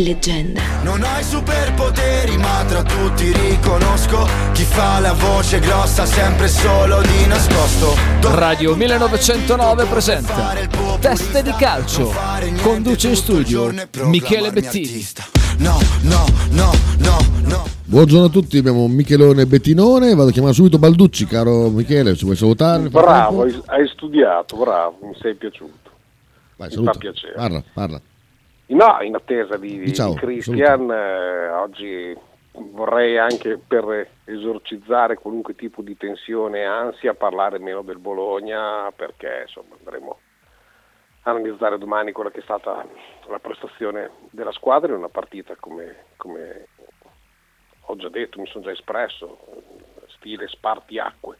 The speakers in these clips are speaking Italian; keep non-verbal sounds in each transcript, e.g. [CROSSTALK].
Leggenda. Non ho i superpoteri, ma tra tutti riconosco chi fa la voce grossa sempre solo di nascosto. Radio 1909 presenta Teste di calcio. Conduce in studio Michele Bettini. No, no, no, no, no. Buongiorno a tutti, abbiamo Michelone Bettinone. Vado a chiamare subito Balducci, caro Michele, se vuoi salutare. Bravo, hai, hai studiato, bravo, mi sei piaciuto. Vai, mi saluta. fa piacere. Parla, parla. No, in attesa di, di Christian, eh, oggi vorrei anche per esorcizzare qualunque tipo di tensione e ansia parlare meno del Bologna perché insomma andremo a analizzare domani quella che è stata la prestazione della squadra in una partita come, come ho già detto, mi sono già espresso, stile spartiacque.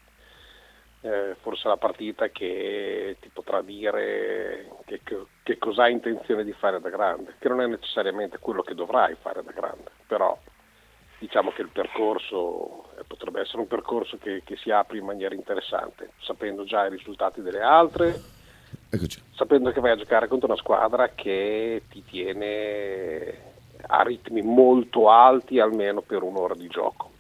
Eh, forse la partita che ti potrà dire che, che, che cosa hai intenzione di fare da grande, che non è necessariamente quello che dovrai fare da grande, però diciamo che il percorso eh, potrebbe essere un percorso che, che si apre in maniera interessante, sapendo già i risultati delle altre, Eccoci. sapendo che vai a giocare contro una squadra che ti tiene a ritmi molto alti almeno per un'ora di gioco.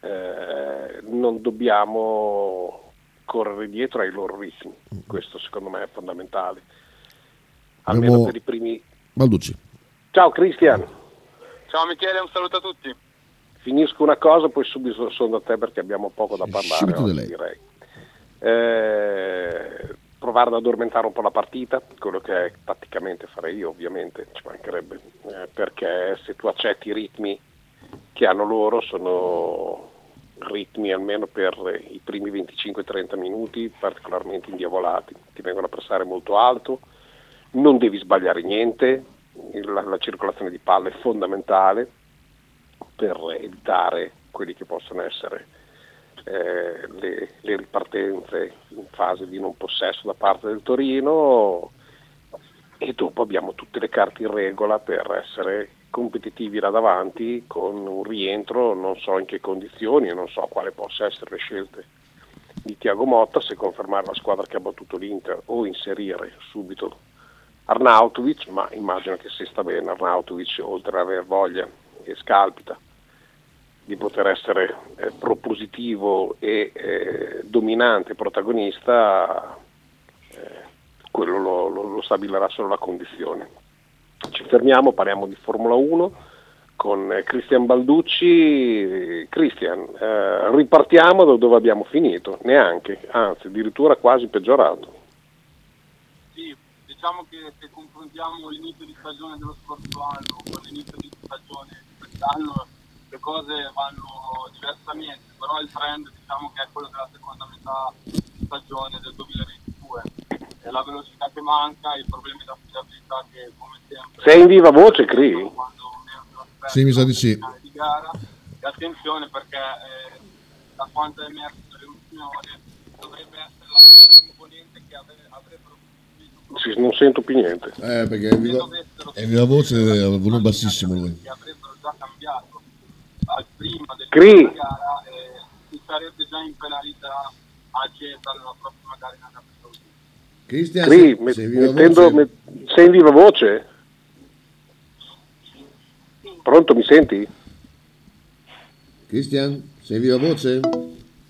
Eh, non dobbiamo correre dietro ai loro ritmi, questo secondo me è fondamentale. Almeno Abbiamo- per i primi... Balducci. Ciao Cristian, Ciao Michele, un saluto a tutti. finisco una cosa, poi subito sono da te perché abbiamo poco da parlare Subito oggi, da lei. direi. Eh, provare ad addormentare un po' la partita, quello che tatticamente farei io ovviamente, ci mancherebbe, eh, perché se tu accetti i ritmi che hanno loro sono ritmi almeno per i primi 25-30 minuti particolarmente indiavolati, ti vengono a pressare molto alto, non devi sbagliare niente, la, la circolazione di palla è fondamentale per evitare quelli che possono essere eh, le, le ripartenze in fase di non possesso da parte del Torino e dopo abbiamo tutte le carte in regola per essere competitivi là davanti con un rientro, non so in che condizioni, non so quale possa essere le scelte di Tiago Motta, se confermare la squadra che ha battuto l'Inter o inserire subito Arnautovic, ma immagino che se sta bene Arnautovic, oltre ad aver voglia e scalpita di poter essere eh, propositivo e eh, dominante protagonista, eh, quello lo, lo- lo stabilirà solo la condizione. Ci fermiamo, parliamo di Formula 1 con eh, Cristian Balducci. Cristian, eh, ripartiamo da dove abbiamo finito, neanche, anzi addirittura quasi peggiorato. Sì, diciamo che se confrontiamo l'inizio di stagione dello scorso anno con l'inizio di stagione di quest'anno, le cose vanno diversamente, però il trend diciamo che è quello della seconda metà stagione del 2020 2. La velocità che manca, i problemi di affidabilità che come sempre... Sei in viva voce, Cri? Sì, mi sa di sì. Di gara, e attenzione perché eh, da quanto è emerso le ultime ore dovrebbe essere la stessa componente che ave- avrebbero sì, non sento più niente. Eh, perché è viva, è viva voce, è un volume bassissimo. Che avrebbero già cambiato al prima del Cri. gara e si sarebbe già in penalità a Geta nella prossima gara in Agapito. Cristian, Cri, met- sei viva mettendo- voce? met- sei in viva voce? Pronto, mi senti? Cristian, sei viva voce?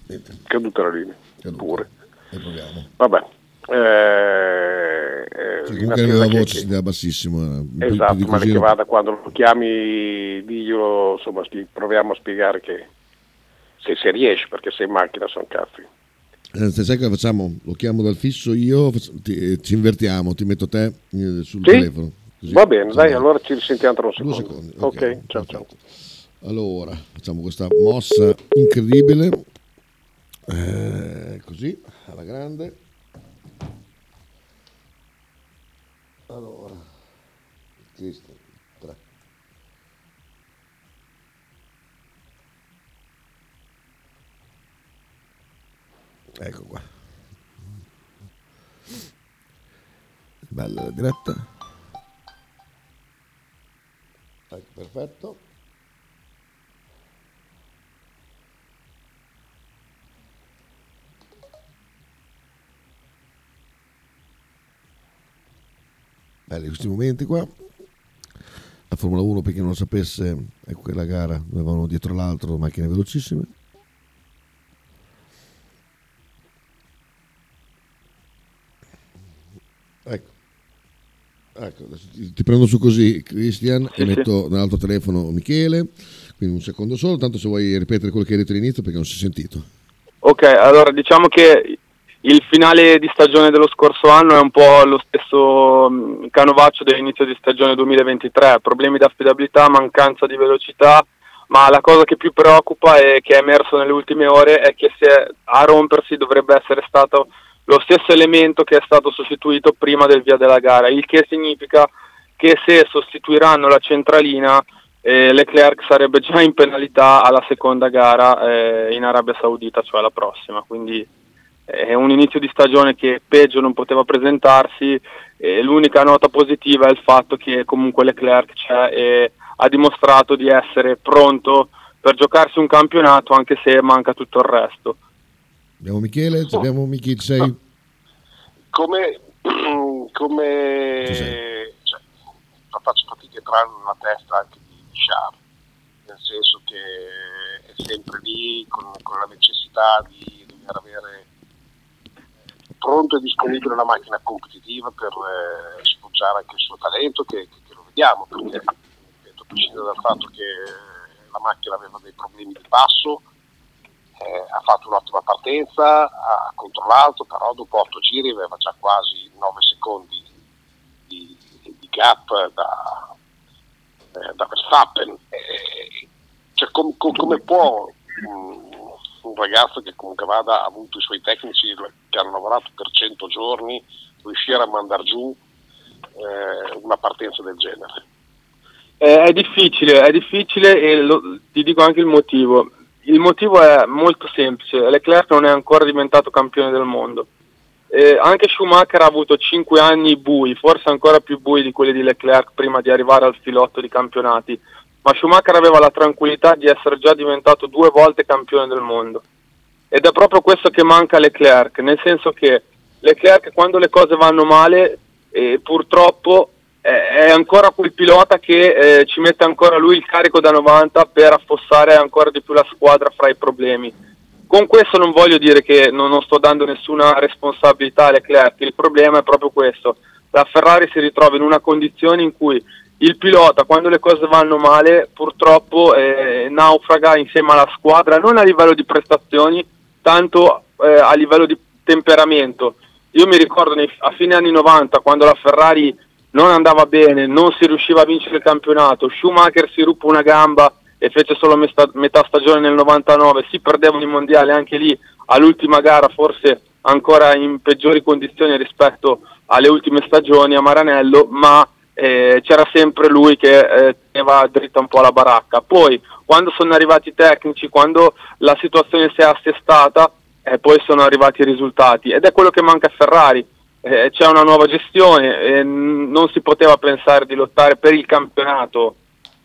Niente, Caduta la linea. caduto. Pure. E proviamo. Vabbè. Eh, in comunque che- voce, che- si dà bassissimo. eh, Esatto, male così- che vada quando lo chiami, diglielo, insomma, proviamo a spiegare che se, se riesci, perché sei in macchina sono cazzi. Eh, sai cosa facciamo? Lo chiamo dal fisso io, ti- eh, ci invertiamo, ti metto te eh, sul Sì? telefono. così Va bene, dai, allora ci risentiamo tra un Due secondo. secondi. ok, ciao ciao. Allora, facciamo questa mossa incredibile. Eh, così, alla grande. Allora, Cristian, Ecco qua. Bella la diretta. Ecco, perfetto. belli questi momenti qua. La Formula 1, per chi non lo sapesse, è quella gara dove vanno dietro l'altro macchine velocissime. Ecco. Ecco, ti, prendo su così Cristian sì, e metto sì. nell'altro telefono Michele, quindi un secondo solo, tanto se vuoi ripetere quello che hai detto all'inizio perché non si è sentito. Ok, allora diciamo che il finale di stagione dello scorso anno è un po' lo stesso mm, canovaccio dell'inizio di stagione 2023, problemi di affidabilità, mancanza di velocità, ma la cosa che più preoccupa e che è emerso nelle ultime ore è che se a rompersi dovrebbe essere stato lo stesso elemento che è stato sostituito prima del via della gara, il che significa che se sostituiranno la centralina eh, Leclerc sarebbe già in penalità alla seconda gara eh, in Arabia Saudita, cioè la prossima, quindi eh, è un inizio di stagione che peggio non poteva presentarsi e l'unica nota positiva è il fatto che comunque Leclerc c'è e ha dimostrato di essere pronto per giocarsi un campionato anche se manca tutto il resto. Abbiamo Michele, oh. abbiamo Michi, sei... No. Come, [CLEARS THROAT] come cioè, faccio fatica a entrare nella testa anche di, di Charles, nel senso che è sempre lì con, con la necessità di dover avere pronto e disponibile una macchina competitiva per eh, sfoggiare anche il suo talento che, che, che lo vediamo perché a prescindere dal fatto che la macchina aveva dei problemi di passo eh, ha fatto un'ottima partenza, ha controllato, però dopo 8 giri aveva già quasi 9 secondi di, di gap da, eh, da Verstappen. Eh, cioè, com, com, come può um, un ragazzo che comunque vada, ha avuto i suoi tecnici che hanno lavorato per 100 giorni, riuscire a mandare giù eh, una partenza del genere? È difficile, è difficile e lo, ti dico anche il motivo il motivo è molto semplice, Leclerc non è ancora diventato campione del mondo. Eh, anche Schumacher ha avuto 5 anni bui, forse ancora più bui di quelli di Leclerc prima di arrivare al filotto di campionati, ma Schumacher aveva la tranquillità di essere già diventato due volte campione del mondo. Ed è proprio questo che manca a Leclerc, nel senso che Leclerc quando le cose vanno male, eh, purtroppo è ancora quel pilota che eh, ci mette ancora lui il carico da 90 per affossare ancora di più la squadra fra i problemi. Con questo non voglio dire che non, non sto dando nessuna responsabilità a Leclerc, il problema è proprio questo. La Ferrari si ritrova in una condizione in cui il pilota quando le cose vanno male purtroppo eh, naufraga insieme alla squadra, non a livello di prestazioni, tanto eh, a livello di temperamento. Io mi ricordo nei, a fine anni 90 quando la Ferrari non andava bene, non si riusciva a vincere il campionato, Schumacher si ruppe una gamba e fece solo metà, stagione nel 99, si perdevano i mondiali anche lì all'ultima gara forse ancora in peggiori condizioni rispetto alle ultime stagioni a Maranello, ma eh, c'era sempre lui che eh, teneva dritta un po' la baracca. Poi quando sono arrivati i tecnici, quando la situazione si è assestata, eh, poi sono arrivati i risultati ed è quello che manca a Ferrari eh, c'è una nuova gestione, eh, non si poteva pensare di lottare per il campionato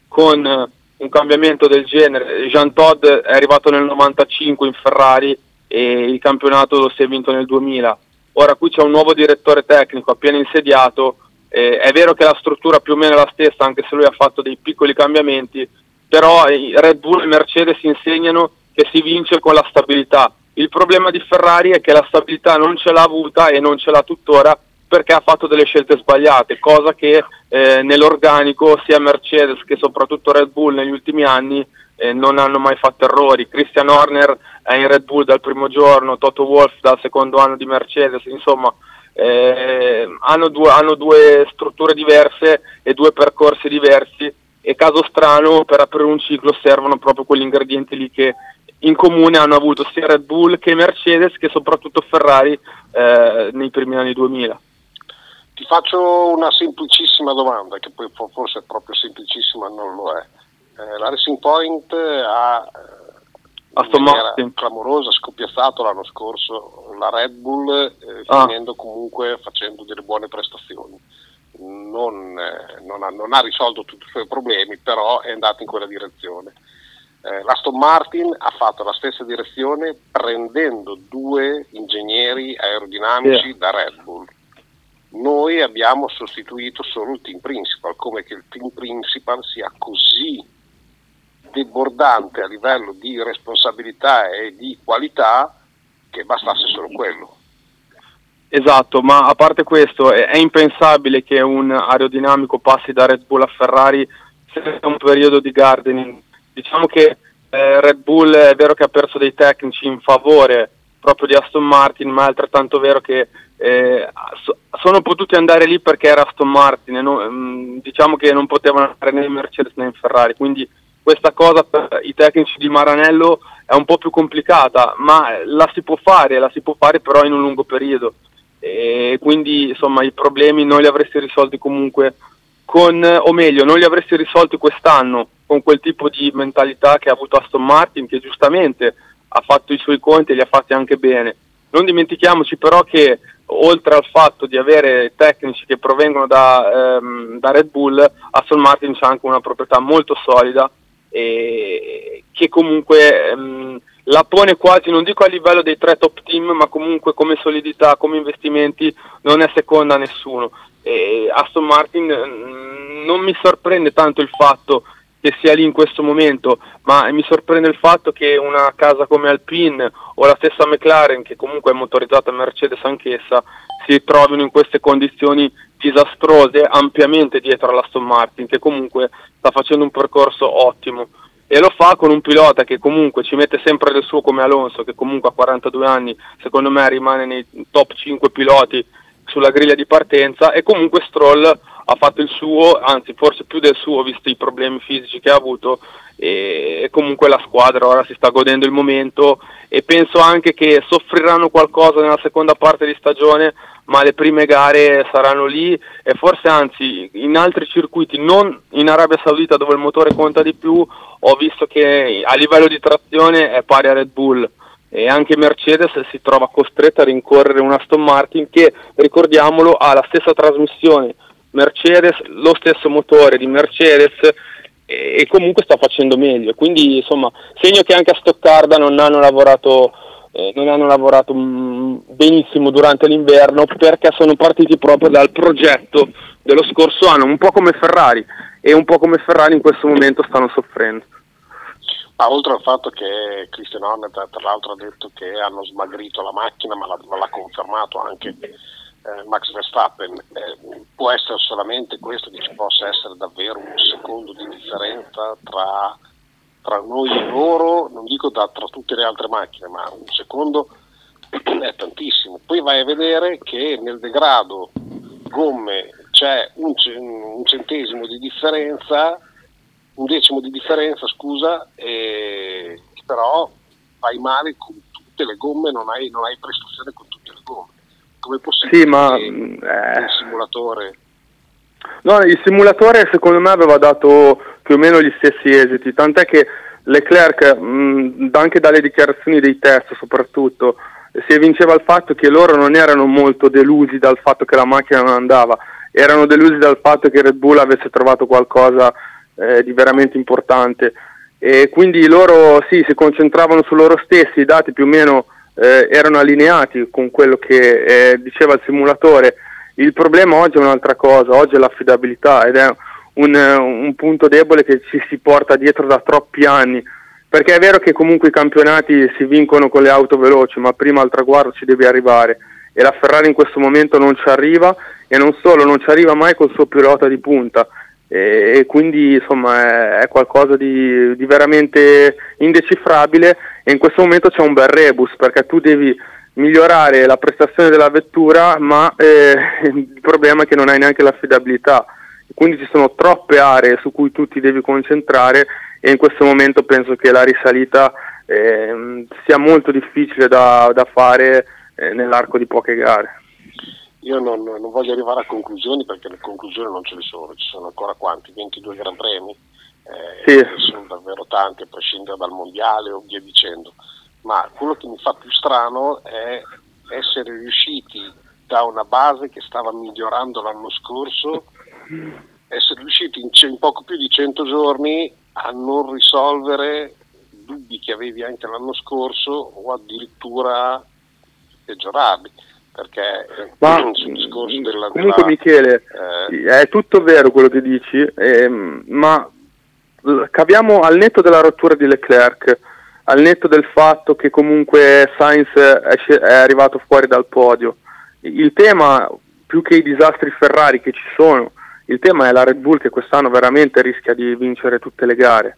con eh, un cambiamento del genere. Jean Todd è arrivato nel 95 in Ferrari e il campionato lo si è vinto nel 2000. Ora qui c'è un nuovo direttore tecnico appena insediato, eh, è vero che la struttura più o meno è la stessa anche se lui ha fatto dei piccoli cambiamenti, però Red Bull e Mercedes insegnano che si vince con la stabilità il problema di Ferrari è che la stabilità non ce l'ha avuta e non ce l'ha tuttora perché ha fatto delle scelte sbagliate, cosa che eh, nell'organico sia Mercedes che soprattutto Red Bull negli ultimi anni eh, non hanno mai fatto errori. Christian Horner è in Red Bull dal primo giorno, Toto Wolff dal secondo anno di Mercedes, insomma eh, hanno, due, hanno due strutture diverse e due percorsi diversi e caso strano per aprire un ciclo servono proprio quegli ingredienti lì che in comune hanno avuto sia Red Bull che Mercedes che soprattutto Ferrari eh, nei primi anni 2000. Ti faccio una semplicissima domanda, che poi forse è proprio semplicissima, non lo è. Eh, la Racing Point ha eh, in maniera clamorosa scoppiazzato l'anno scorso la Red Bull, eh, ah. finendo comunque facendo delle buone prestazioni. Non, eh, non, ha, non ha risolto tutti i suoi problemi, però è andato in quella direzione eh, l'Aston Martin ha fatto la stessa direzione prendendo due ingegneri aerodinamici yeah. da Red Bull. noi abbiamo sostituito solo il team principal, come che il team principal sia così debordante a livello di responsabilità e di qualità che bastasse solo quello. Esatto, ma a parte questo è, è impensabile che un aerodinamico passi da Red Bull a Ferrari senza un periodo di gardening. Diciamo che eh, Red Bull è vero che ha perso dei tecnici in favore proprio di Aston Martin, ma è altrettanto vero che eh, so, sono potuti andare lì perché era Aston Martin, e no, mm, diciamo che non potevano andare né in Mercedes né in Ferrari, quindi questa cosa per i tecnici di Maranello è un po' più complicata, ma la si può fare, la si può fare però in un lungo periodo e quindi insomma i problemi non li avresti risolti comunque con, o meglio, non li avresti risolti quest'anno con quel tipo di mentalità che ha avuto Aston Martin, che giustamente ha fatto i suoi conti e li ha fatti anche bene. Non dimentichiamoci però che oltre al fatto di avere tecnici che provengono da, ehm, da Red Bull, Aston Martin c'è anche una proprietà molto solida e che comunque ehm, la pone quasi, non dico a livello dei tre top team, ma comunque come solidità, come investimenti non è seconda a nessuno. E Aston Martin mm, non mi sorprende tanto il fatto che sia lì in questo momento, ma mi sorprende il fatto che una casa come Alpine o la stessa McLaren, che comunque è motorizzata Mercedes anch'essa, si trovino in queste condizioni disastrose ampiamente dietro all'Aston Martin, che comunque sta facendo un percorso ottimo e lo fa con un pilota che comunque ci mette sempre del suo come Alonso, che comunque a 42 anni secondo me rimane nei top 5 piloti sulla griglia di partenza e comunque Stroll ha fatto il suo, anzi forse più del suo visto i problemi fisici che ha avuto e comunque la squadra ora si sta godendo il momento e penso anche che soffriranno qualcosa nella seconda parte di stagione ma le prime gare saranno lì e forse anzi in altri circuiti, non in Arabia Saudita dove il motore conta di più, ho visto che a livello di trazione è pari a Red Bull e anche Mercedes si trova costretta a rincorrere un Aston Martin che, ricordiamolo, ha la stessa trasmissione Mercedes, lo stesso motore di Mercedes e comunque sta facendo meglio. Quindi insomma, segno che anche a Stoccarda non hanno lavorato eh, non hanno lavorato mm, benissimo durante l'inverno perché sono partiti proprio dal progetto dello scorso anno, un po' come Ferrari e un po' come Ferrari in questo momento stanno soffrendo. Ma oltre al fatto che Christian Hornet tra l'altro ha detto che hanno smagrito la macchina, ma l'ha, l'ha confermato anche eh, Max Verstappen, eh, può essere solamente questo che ci possa essere davvero un secondo di differenza tra tra noi e loro, non dico da, tra tutte le altre macchine, ma un secondo è tantissimo. Poi vai a vedere che nel degrado gomme c'è un, un centesimo di differenza, un decimo di differenza, scusa, e, però vai male con tutte le gomme, non hai, non hai prestazione con tutte le gomme. Come possibile sì, ma, eh... il simulatore No, il simulatore secondo me aveva dato più o meno gli stessi esiti, tant'è che Leclerc, mh, anche dalle dichiarazioni dei test soprattutto, si evinceva il fatto che loro non erano molto delusi dal fatto che la macchina non andava, erano delusi dal fatto che Red Bull avesse trovato qualcosa eh, di veramente importante. E quindi loro sì, si concentravano su loro stessi, i dati più o meno eh, erano allineati con quello che eh, diceva il simulatore. Il problema oggi è un'altra cosa, oggi è l'affidabilità ed è un, un, punto debole che ci si porta dietro da troppi anni, perché è vero che comunque i campionati si vincono con le auto veloci, ma prima al traguardo ci devi arrivare. E la Ferrari in questo momento non ci arriva e non solo, non ci arriva mai col suo pilota di punta. E, e quindi insomma è, è qualcosa di, di veramente indecifrabile e in questo momento c'è un bel rebus perché tu devi migliorare la prestazione della vettura, ma eh, il problema è che non hai neanche l'affidabilità. Quindi ci sono troppe aree su cui tu ti devi concentrare e in questo momento penso che la risalita eh, sia molto difficile da, da fare eh, nell'arco di poche gare. Io non, non, voglio arrivare a conclusioni perché le conclusioni non ce ne sono, ci sono ancora quanti? 22 Gran Premi? Eh, sì. Sono davvero tanti a prescindere dal mondiale o via dicendo ma quello che mi fa più strano è essere riusciti da una base che stava migliorando l'anno scorso, essere riusciti in, in poco più di 100 giorni a non risolvere dubbi che avevi anche l'anno scorso o addirittura peggiorarli. perché Ma, sul discorso della... Comunque Michele, eh, è tutto vero quello che dici, ehm, ma caviamo al netto della rottura di Leclerc, al netto del fatto che comunque Sainz è, arrivato fuori dal podio. Il tema, più che i disastri Ferrari che ci sono, il tema è la Red Bull che quest'anno veramente rischia di vincere tutte le gare.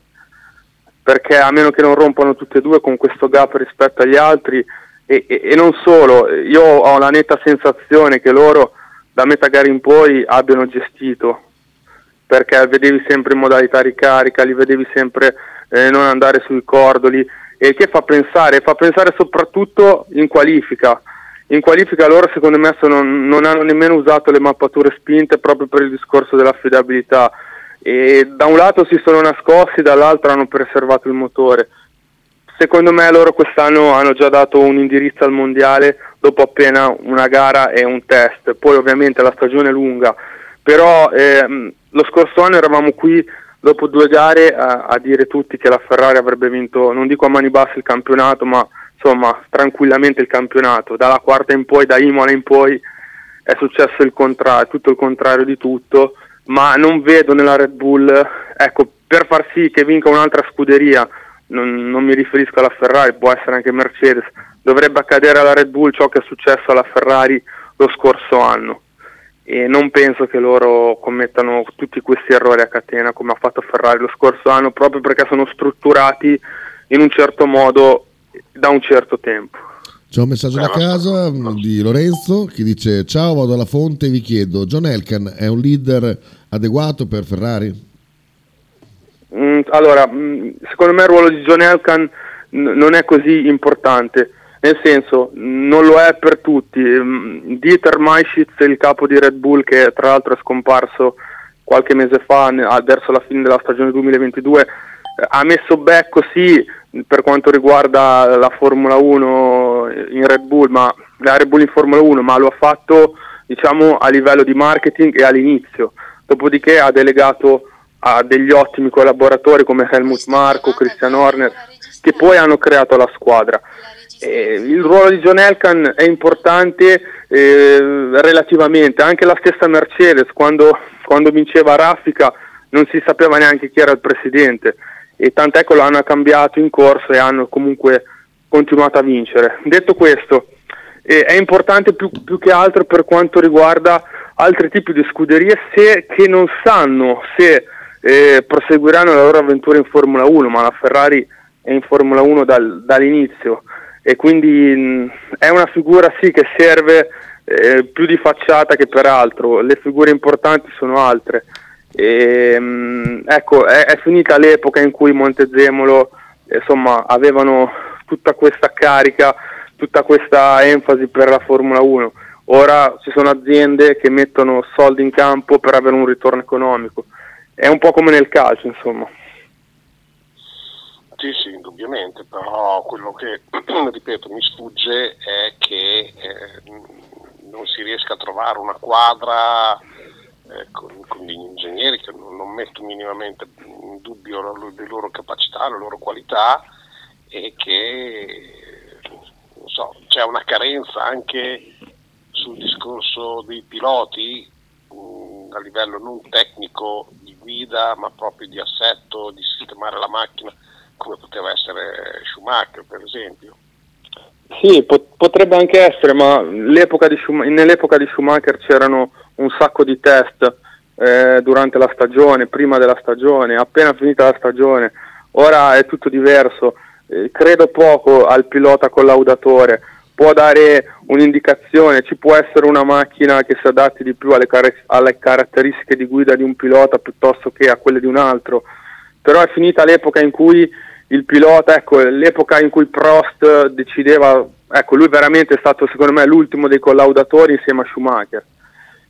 Perché a meno che non rompano tutte e due con questo gap rispetto agli altri, e, e- e non solo, io ho la netta sensazione che loro da metà gara in poi abbiano gestito perché vedevi sempre in modalità ricarica, li vedevi sempre eh, non andare sui cordoli e che fa pensare, fa pensare soprattutto in qualifica. In qualifica loro secondo me sono- non hanno nemmeno usato le mappature spinte proprio per il discorso dell'affidabilità e da un lato si sono nascosti, dall'altro hanno preservato il motore. Secondo me loro quest'anno hanno già dato un indirizzo al mondiale dopo appena una gara e un test. Poi ovviamente la stagione è lunga, però ehm, lo scorso anno eravamo qui dopo due gare a, a dire tutti che la Ferrari avrebbe vinto, non dico a mani basse il campionato, ma insomma tranquillamente il campionato. Dalla quarta in poi, da Imola in poi è successo il contrario, tutto il contrario di tutto, ma non vedo nella Red Bull, ecco, per far sì che vinca un'altra scuderia, non, non mi riferisco alla Ferrari, può essere anche Mercedes, dovrebbe accadere alla Red Bull ciò che è successo alla Ferrari lo scorso anno e non penso che loro commettano tutti questi errori a catena come ha fatto Ferrari lo scorso anno proprio perché sono strutturati in un certo modo da un certo tempo. C'è un messaggio da casa mh, di Lorenzo che dice ciao vado alla fonte e vi chiedo John Elkan è un leader adeguato per Ferrari? Mm, allora, mm, secondo me il ruolo di John Elkan non è così importante, nel senso non lo è per tutti. Mm, Dieter Maischitz, il capo di Red Bull, che tra l'altro è scomparso qualche mese fa, verso la fine della stagione 2022, eh, ha messo becco sì per quanto riguarda la Formula 1 in Red Bull, ma la Red Bull in Formula 1, ma lo ha fatto diciamo a livello di marketing e all'inizio. Dopodiché ha delegato a degli ottimi collaboratori come Helmut Marko, Christian Horner, che poi hanno creato la squadra. Eh, il ruolo di John Elkan è importante eh, relativamente, anche la stessa Mercedes quando, quando vinceva Raffica non si sapeva neanche chi era il presidente. E tant'è che lo hanno cambiato in corso e hanno comunque continuato a vincere. Detto questo, eh, è importante più, più che altro per quanto riguarda altri tipi di scuderie se, che non sanno se eh, proseguiranno la loro avventura in Formula 1, ma la Ferrari è in Formula 1 dal- dall'inizio e quindi mh, è una figura sì che serve eh, più di facciata che per altro, le figure importanti sono altre. E, mh, ecco, è, è finita l'epoca in cui Montezemolo eh, insomma, avevano tutta questa carica, tutta questa enfasi per la Formula 1. Ora ci sono aziende che mettono soldi in campo per avere un ritorno economico. È un po' come nel calcio, insomma. Sì, sì, indubbiamente, però quello che, [CLEARS THROAT] ripeto, mi sfugge è che eh, non si riesca a trovare una quadra eh, con, con degli ingegneri che non, non metto minimamente in dubbio la- le loro capacità, le loro qualità e che non so, c'è una carenza anche sul discorso dei piloti mh, a livello non tecnico di guida ma proprio di assetto, di sistemare la macchina come poteva essere Schumacher per esempio. Sì, pot- potrebbe anche essere, ma di nell'epoca di Schumacher c'erano un sacco di test eh, durante la stagione, prima della stagione, appena finita la stagione. Ora è tutto diverso. Eh, credo poco al pilota collaudatore. Può dare un'indicazione, ci può essere una macchina che si adatti di più alle, car- alle caratteristiche di guida di un pilota piuttosto che a quelle di un altro. Però è finita l'epoca in cui il pilota, ecco, l'epoca in cui Prost decideva, ecco, lui veramente è stato secondo me l'ultimo dei collaudatori insieme a Schumacher.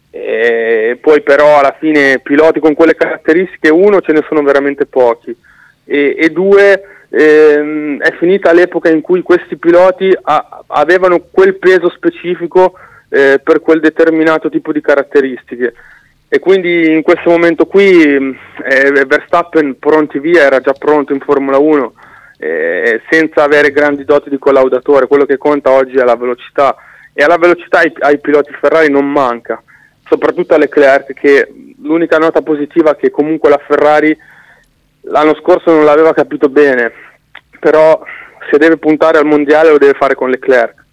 E poi però alla fine piloti con quelle caratteristiche, uno ce ne sono veramente pochi e, e due ehm, è finita l'epoca in cui questi piloti a- avevano quel peso specifico eh, per quel determinato tipo di caratteristiche e quindi in questo momento qui mh, eh, Verstappen pronti via era già pronto in Formula 1 eh, senza avere grandi doti di collaudatore. Quello che conta oggi è la velocità. E alla velocità ai, ai piloti Ferrari non manca, soprattutto a Leclerc che l'unica nota positiva è che comunque la Ferrari l'anno scorso non l'aveva capito bene, però se deve puntare al mondiale lo deve fare con Leclerc.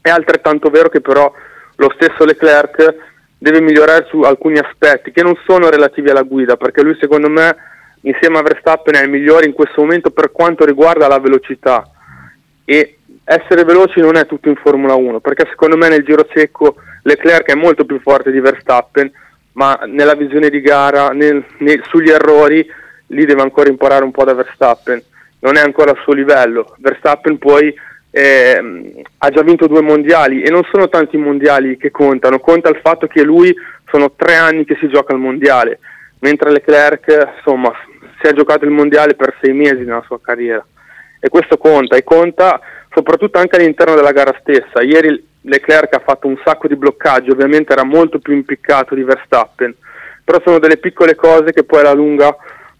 È altrettanto vero che però lo stesso Leclerc deve migliorare su alcuni aspetti che non sono relativi alla guida, perché lui secondo me insieme a Verstappen è il migliore in questo momento per quanto riguarda la velocità. E essere veloci non è tutto in Formula 1, perché secondo me nel giro secco Leclerc è molto più forte di Verstappen, ma nella visione di gara, nel, nel, sugli errori, lì deve ancora imparare un po' da Verstappen. Non è ancora al suo livello. Verstappen poi eh, ha già vinto due mondiali e non sono tanti mondiali che contano, conta il fatto che lui sono tre anni che si gioca il mondiale, mentre Leclerc insomma si è giocato il mondiale per sei mesi nella sua carriera e questo conta e conta soprattutto anche all'interno della gara stessa. Ieri Leclerc ha fatto un sacco di bloccaggi, ovviamente era molto più impiccato di Verstappen, però sono delle piccole cose che poi alla lunga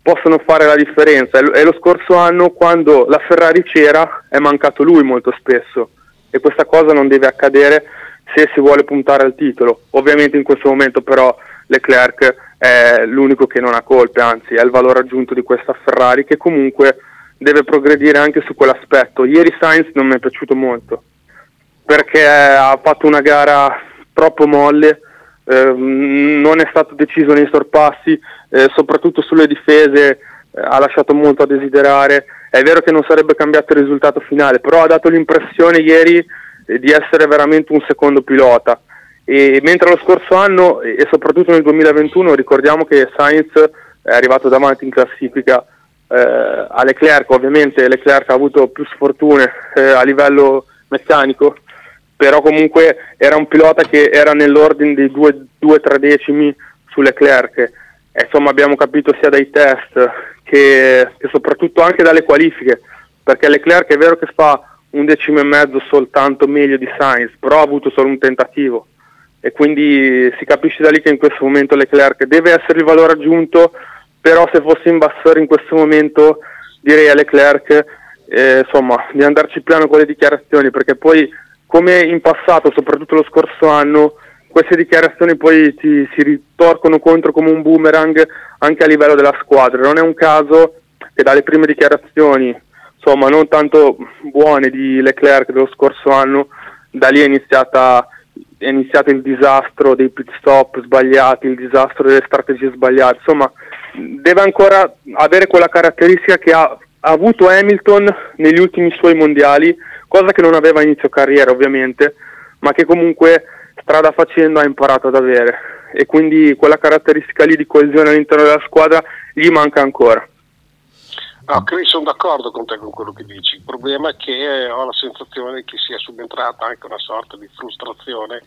possono fare la differenza e lo scorso anno quando la Ferrari c'era è mancato lui molto spesso e questa cosa non deve accadere se si vuole puntare al titolo. Ovviamente in questo momento però Leclerc è l'unico che non ha colpe, anzi è il valore aggiunto di questa Ferrari che comunque deve progredire anche su quell'aspetto. Ieri Sainz non mi è piaciuto molto perché ha fatto una gara troppo molle, eh, non è stato deciso nei sorpassi, eh, soprattutto sulle difese eh, ha lasciato molto a desiderare. È vero che non sarebbe cambiato il risultato finale, però ha dato l'impressione ieri eh, di essere veramente un secondo pilota. E mentre lo scorso anno e soprattutto nel 2021 ricordiamo che Sainz è arrivato davanti in classifica eh, a Leclerc, ovviamente Leclerc ha avuto più sfortune eh, a livello meccanico, però comunque era un pilota che era nell'ordine dei 2-3 decimi su Leclerc. E, insomma abbiamo capito sia dai test che, che, soprattutto anche dalle qualifiche, perché Leclerc è vero che fa un decimo e mezzo soltanto meglio di Sainz, però ha avuto solo un tentativo. E quindi si capisce da lì che in questo momento Leclerc deve essere il valore aggiunto però se fossi in Bassore in questo momento direi a Leclerc eh, insomma, di andarci piano con le dichiarazioni perché poi come in passato, soprattutto lo scorso anno, queste dichiarazioni poi ti, si ritorcono contro come un boomerang anche a livello della squadra. Non è un caso che dalle prime dichiarazioni, insomma, non tanto buone di Leclerc dello scorso anno, da lì è iniziata è iniziato il disastro dei pit stop sbagliati, il disastro delle strategie sbagliate, insomma deve ancora avere quella caratteristica che ha, ha avuto Hamilton negli ultimi suoi mondiali, cosa che non aveva inizio carriera ovviamente, ma che comunque strada facendo ha imparato ad avere e quindi quella caratteristica lì di coesione all'interno della squadra gli manca ancora. No, Chris, sono d'accordo con te con quello che dici. Il problema è che ho la sensazione che sia subentrata anche una sorta di frustrazione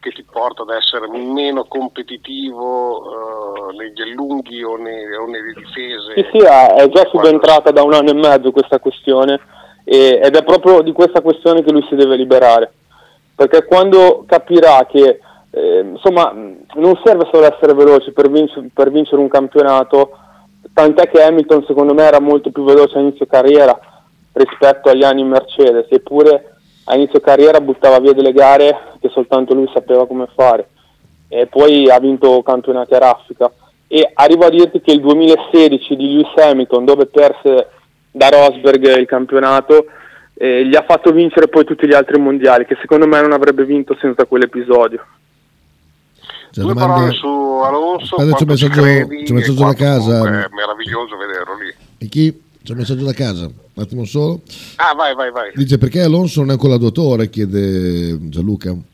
che ti porta ad essere meno competitivo uh, negli allunghi o, nei, o, nelle difese. Sì, sì, è già subentrata da un anno e mezzo questa questione e, ed è proprio di questa questione che lui si deve liberare. Perché quando capirà che eh, insomma non serve solo essere veloci per, vinc- per vincere un campionato, tant'è che Hamilton secondo me era molto più veloce a inizio carriera rispetto agli anni Mercedes, eppure a inizio carriera buttava via delle gare che soltanto lui sapeva come fare e poi ha vinto campionati a raffica. E arrivo a dirti che il 2016 di Lewis Hamilton dove perse da Rosberg il campionato eh, gli ha fatto vincere poi tutti gli altri mondiali che secondo me non avrebbe vinto senza quell'episodio cioè, Due domanda... parole su Alonso. Adesso c'è un messaggio, c'è un messaggio da casa. È meraviglioso vederlo lì. E chi? C'è un messaggio da casa, un attimo solo. Ah, vai, vai, vai. Dice perché Alonso non è un collaboratore, chiede Gianluca. Uh,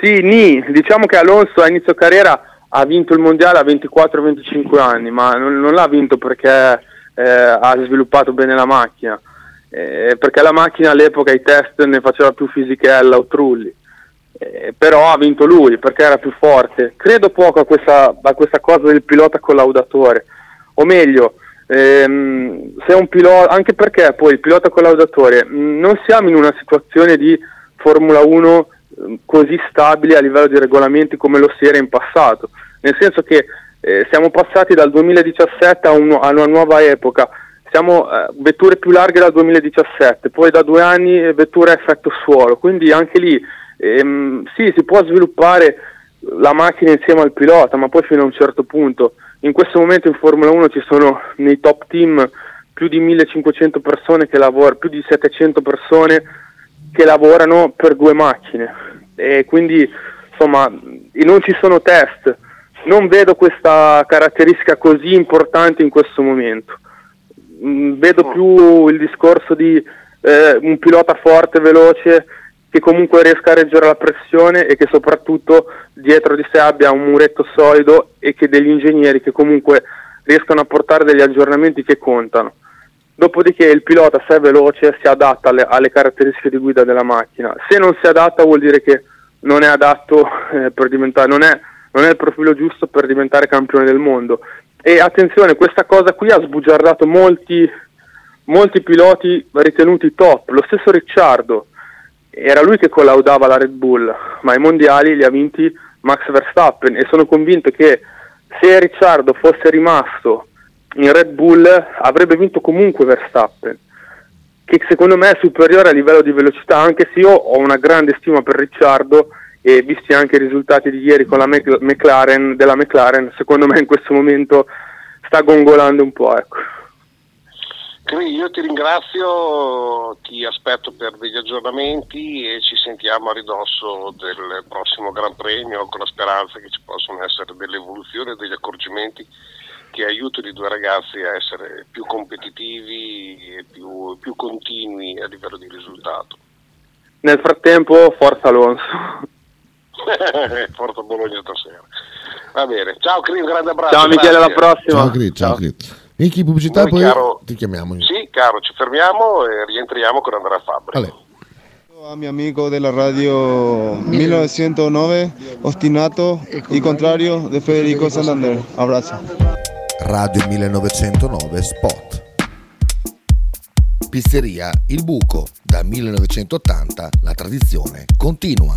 sì, ni. diciamo che Alonso a inizio carriera ha vinto il mondiale a 24-25 anni, ma non, non, l'ha vinto perché eh, ha sviluppato bene la macchina, eh, perché la macchina all'epoca i test ne faceva più fisichella o trulli eh, però ha vinto lui perché era più forte. Credo poco a questa, a questa cosa del pilota collaudatore, o meglio, ehm, se un pilota, anche perché poi il pilota collaudatore mm, non siamo in una situazione di Formula 1 mm, così stabile a livello di regolamenti come lo si era in passato, nel senso che eh, siamo passati dal 2017 a, un, a una nuova epoca, siamo eh, vetture più larghe dal 2017, poi da due anni vetture a effetto suolo, quindi anche lì ehm, sì, si può sviluppare la macchina insieme al pilota, ma poi fino a un certo punto. In questo momento in Formula 1 ci sono nei top team più di 1500 persone che lavorano, più di 700 persone che lavorano per due macchine e quindi insomma non ci sono test. Non vedo questa caratteristica così importante in questo momento. Mm, vedo più il discorso di eh, un pilota forte, veloce, che comunque riesca a reggere la pressione e che soprattutto dietro di sé abbia un muretto solido e che degli ingegneri che comunque riescano a portare degli aggiornamenti che contano. Dopodiché il pilota, se è veloce, si adatta alle, alle caratteristiche di guida della macchina. Se non si adatta vuol dire che non è adatto [LAUGHS] eh, per diventare, non è, non è il profilo giusto per diventare campione del mondo. E attenzione, questa cosa qui ha sbugiardato molti, molti piloti ritenuti top. Lo stesso Ricciardo, era lui che collaudava la Red Bull, ma i mondiali li ha vinti Max Verstappen e sono convinto che se Ricciardo fosse rimasto in Red Bull avrebbe vinto comunque Verstappen, che secondo me è superiore a livello di velocità, anche se io ho una grande stima per Ricciardo e visti anche i risultati di ieri con la McLaren, della McLaren, secondo me in questo momento sta gongolando un po'. Ecco. Io ti ringrazio, ti aspetto per degli aggiornamenti e ci sentiamo a ridosso del prossimo Gran Premio con la speranza che ci possano essere delle evoluzioni e degli accorgimenti che aiutino i due ragazzi a essere più competitivi e più, più continui a livello di risultato. Nel frattempo, forza Alonso. [LAUGHS] forza Bologna stasera. Va bene, ciao Cris, grande abbraccio. Ciao Michele, alla prossima. Ciao Cris, ciao, ciao. Minchi pubblicità, Noi, poi chiaro- ti chiamiamo. Sì, caro, ci fermiamo e rientriamo con Andrea Fabri. Ale. A mi amigo de la radio 1909, Ostinato y Contrario de Federico Santander. Abrazo. Radio 1909 Spot. Pizzeria Il Buco. Da 1980 la tradizione continua.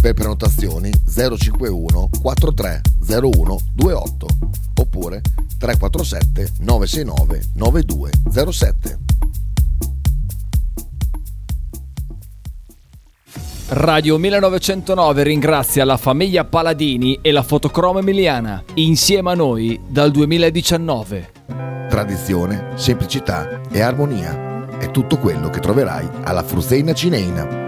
Per prenotazioni 051 4301 28 oppure 347 969 9207. Radio 1909 ringrazia la famiglia Paladini e la fotocromo emiliana, insieme a noi dal 2019. Tradizione, semplicità e armonia è tutto quello che troverai alla Fruzeina Cineina.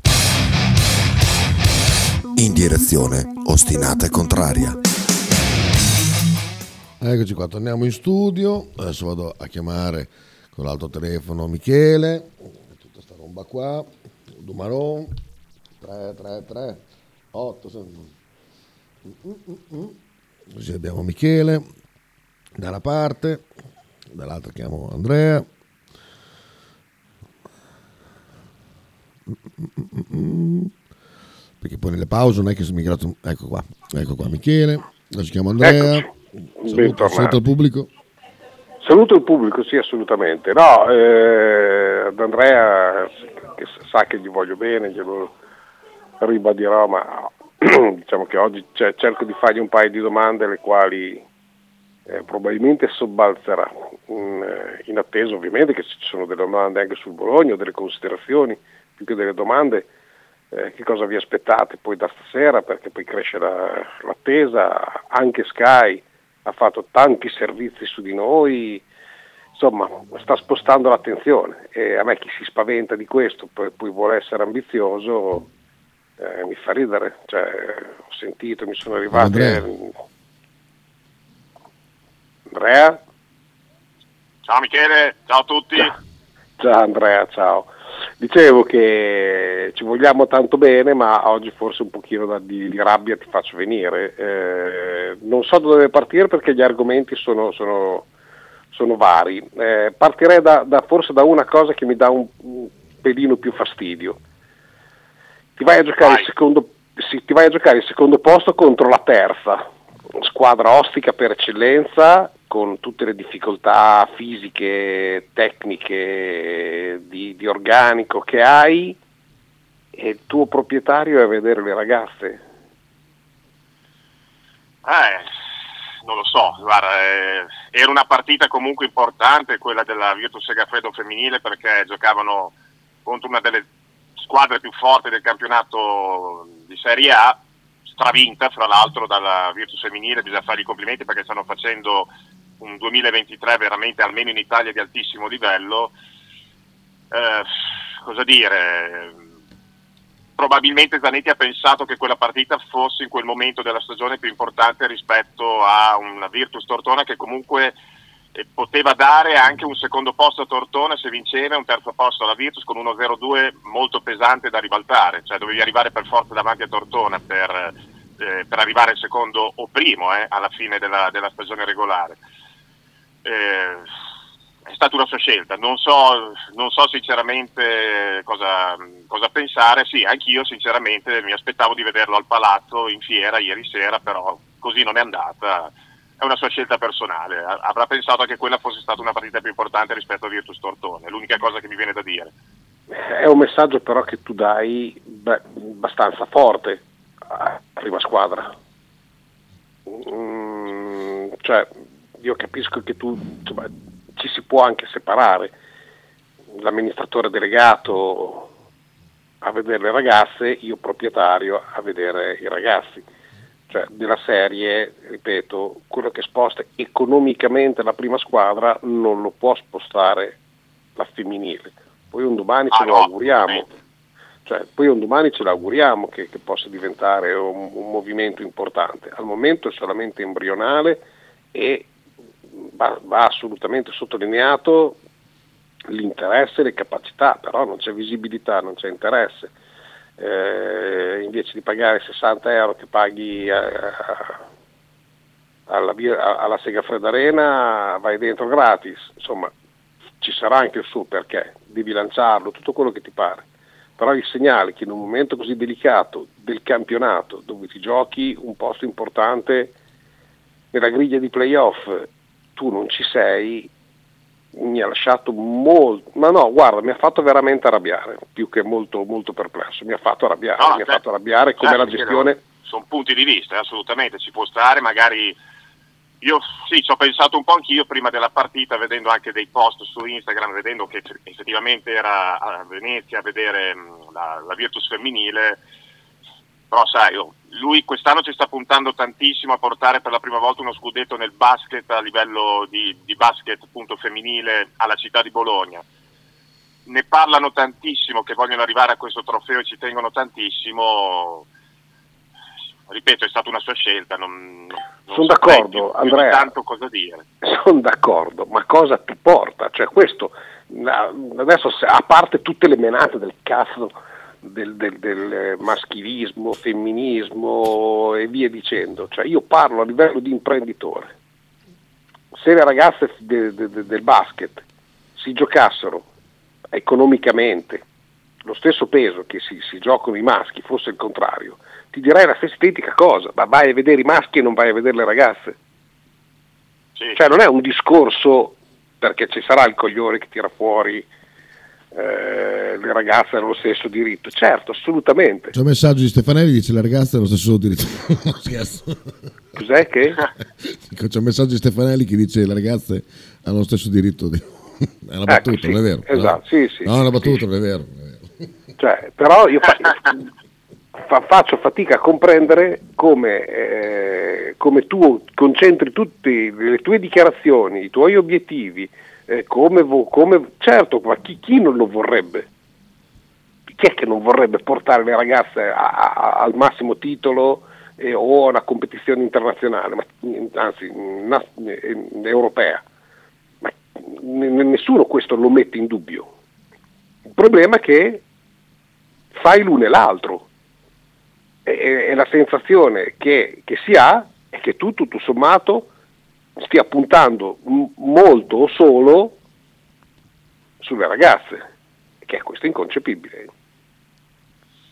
In direzione ostinata e contraria. Eccoci qua, torniamo in studio. Adesso vado a chiamare con l'altro telefono Michele. Tutta sta roba qua. Dumaron 333 8 Così abbiamo Michele da una parte, dall'altra chiamo Andrea. Perché poi nelle pause non è che sono migrato. Ecco qua, ecco qua Michele. Adesso chiamo Andrea. Saluto, Bentornato. saluto il pubblico. Saluto il pubblico, sì, assolutamente. No, eh, ad Andrea, che sa che gli voglio bene, glielo ribadirò, ma [CLEARS THROAT] diciamo che oggi cioè, cerco di fargli un paio di domande le quali eh, probabilmente sobbalzerà, in, eh, in attesa ovviamente che ci sono delle domande anche sul Bologna, delle considerazioni, più che delle domande, eh, che cosa vi aspettate poi da stasera, perché poi cresce la- l'attesa, anche Sky ha fatto tanti servizi su di noi, insomma sta spostando l'attenzione e a me chi si spaventa di questo poi, poi vuole essere ambizioso eh, mi fa ridere, cioè, ho sentito, mi sono arrivati... Andrea. Andrea? Ciao Michele, ciao a tutti. Ciao Andrea, ciao. Dicevo che ci vogliamo tanto bene, ma oggi forse un pochino di, di rabbia ti faccio venire. Eh, non so da dove partire perché gli argomenti sono, sono- sono vari. Eh, partirei da, da- forse da una cosa che mi dà un, un pelino più fastidio. Ti vai, a giocare il secondo, sì, ti vai a giocare il secondo posto contro la terza, squadra ostica per eccellenza, con tutte le difficoltà fisiche, tecniche, di, di organico che hai, e il tuo proprietario è a vedere le ragazze. Eh, non lo so, guarda, eh, era una partita comunque importante quella della Virtus Segafredo femminile perché giocavano contro una delle squadre più forti del campionato di Serie A, stravinta fra l'altro dalla Virtus femminile, bisogna fare i complimenti perché stanno facendo un 2023 veramente almeno in Italia di altissimo livello. Eh, cosa dire? probabilmente Zanetti ha pensato che quella partita fosse in quel momento della stagione più importante rispetto a una Virtus Tortona che comunque eh, poteva dare anche un secondo posto a Tortona se vinceva un terzo posto alla Virtus con uno 0-2 molto pesante da ribaltare, cioè dovevi arrivare per forza davanti a Tortona per, eh, per arrivare secondo o primo eh, alla fine della, della stagione regolare. Eh, è stata una sua scelta, non so, non so sinceramente cosa, cosa pensare, sì, anch'io sinceramente mi aspettavo di vederlo al palazzo in fiera ieri sera, però così non è andata, è una sua scelta personale, A- avrà pensato che quella fosse stata una partita più importante rispetto a Virtus Tortone, è l'unica cosa che mi viene da dire. È un messaggio però che tu dai beh, abbastanza forte alla prima squadra. Mm, cioè, io capisco che tu insomma, ci si può anche separare, l'amministratore delegato a vedere le ragazze, io proprietario a vedere i ragazzi. Cioè, della serie, ripeto, quello che sposta economicamente la prima squadra non lo può spostare la femminile. Poi un domani ce Ah, lo no, auguriamo. Cioè, poi un domani ce l'auguriamo che, che possa diventare un, un movimento importante. Al momento è solamente embrionale e va, va assolutamente sottolineato l'interesse e le capacità, però non c'è visibilità, non c'è interesse. Eh, invece di pagare 60 euro che paghi eh, alla, via- alla Segafredo Arena vai dentro gratis, insomma ci sarà anche il suo perché, devi lanciarlo, tutto quello che ti pare, però il segnale che in un momento così delicato del campionato, dove ti giochi un posto importante nella griglia di playoff, tu non ci sei, mi ha lasciato molto, ma no, guarda, mi ha fatto veramente arrabbiare, più che molto, molto perplesso, mi ha fatto arrabbiare, No, mi ha certo. fatto arrabbiare come Certo, la gestione... no, Sono punti di vista, eh, assolutamente, ci può stare, magari io sì, ci ho pensato un po' anch'io prima della partita, vedendo anche dei post su Instagram, vedendo che effettivamente era a Venezia a vedere mh, la, la Virtus femminile, però sai, oh, lui quest'anno ci sta puntando tantissimo a portare per la prima volta uno scudetto nel basket a livello di, di basket appunto femminile alla città di Bologna. Ne parlano tantissimo che vogliono arrivare a questo trofeo e ci tengono tantissimo. Ripeto, è stata una sua scelta. Non, non Sono d'accordo, Andrea. tanto cosa dire. Sono d'accordo, ma cosa ti porta? Cioè questo, adesso a parte tutte le menate del cazzo del, del- del, maschilismo, femminismo e via dicendo, cioè io parlo a livello di imprenditore. Se le ragazze de- de- de- del basket si giocassero economicamente lo stesso peso che si, si giocano i maschi, fosse il contrario, ti direi la stessa identica cosa, ma vai a vedere i maschi e non vai a vedere le ragazze. Cioè non è un discorso perché ci sarà il coglione che tira fuori eh, le ragazze hanno lo stesso diritto. Certo, assolutamente. C'è un messaggio di Stefanelli dice le ragazze hanno lo stesso diritto. [LAUGHS] No, scherzo. Cos'è che? [LAUGHS] C'è un messaggio di Stefanelli che dice le ragazze hanno lo stesso diritto. di- [LAUGHS] È una battuta, Ecco, sì, non è vero? esatto, sì, sì, no, è una battuta, sì. non è vero. Cioè, però io fa- faccio fatica a comprendere come, eh, come tu concentri tutte le tue dichiarazioni, i tuoi obiettivi, eh, come, come- certo, ma chi, chi non lo vorrebbe? Chi è che non vorrebbe portare le ragazze a- a- al massimo titolo eh, o a una competizione internazionale, ma, anzi na- eh, europea? Ma n- nessuno questo lo mette in dubbio. Il problema è che fai l'uno e l'altro e, e la sensazione che, che si ha è che tu tutto sommato stia puntando m- molto o solo sulle ragazze, che è questo inconcepibile.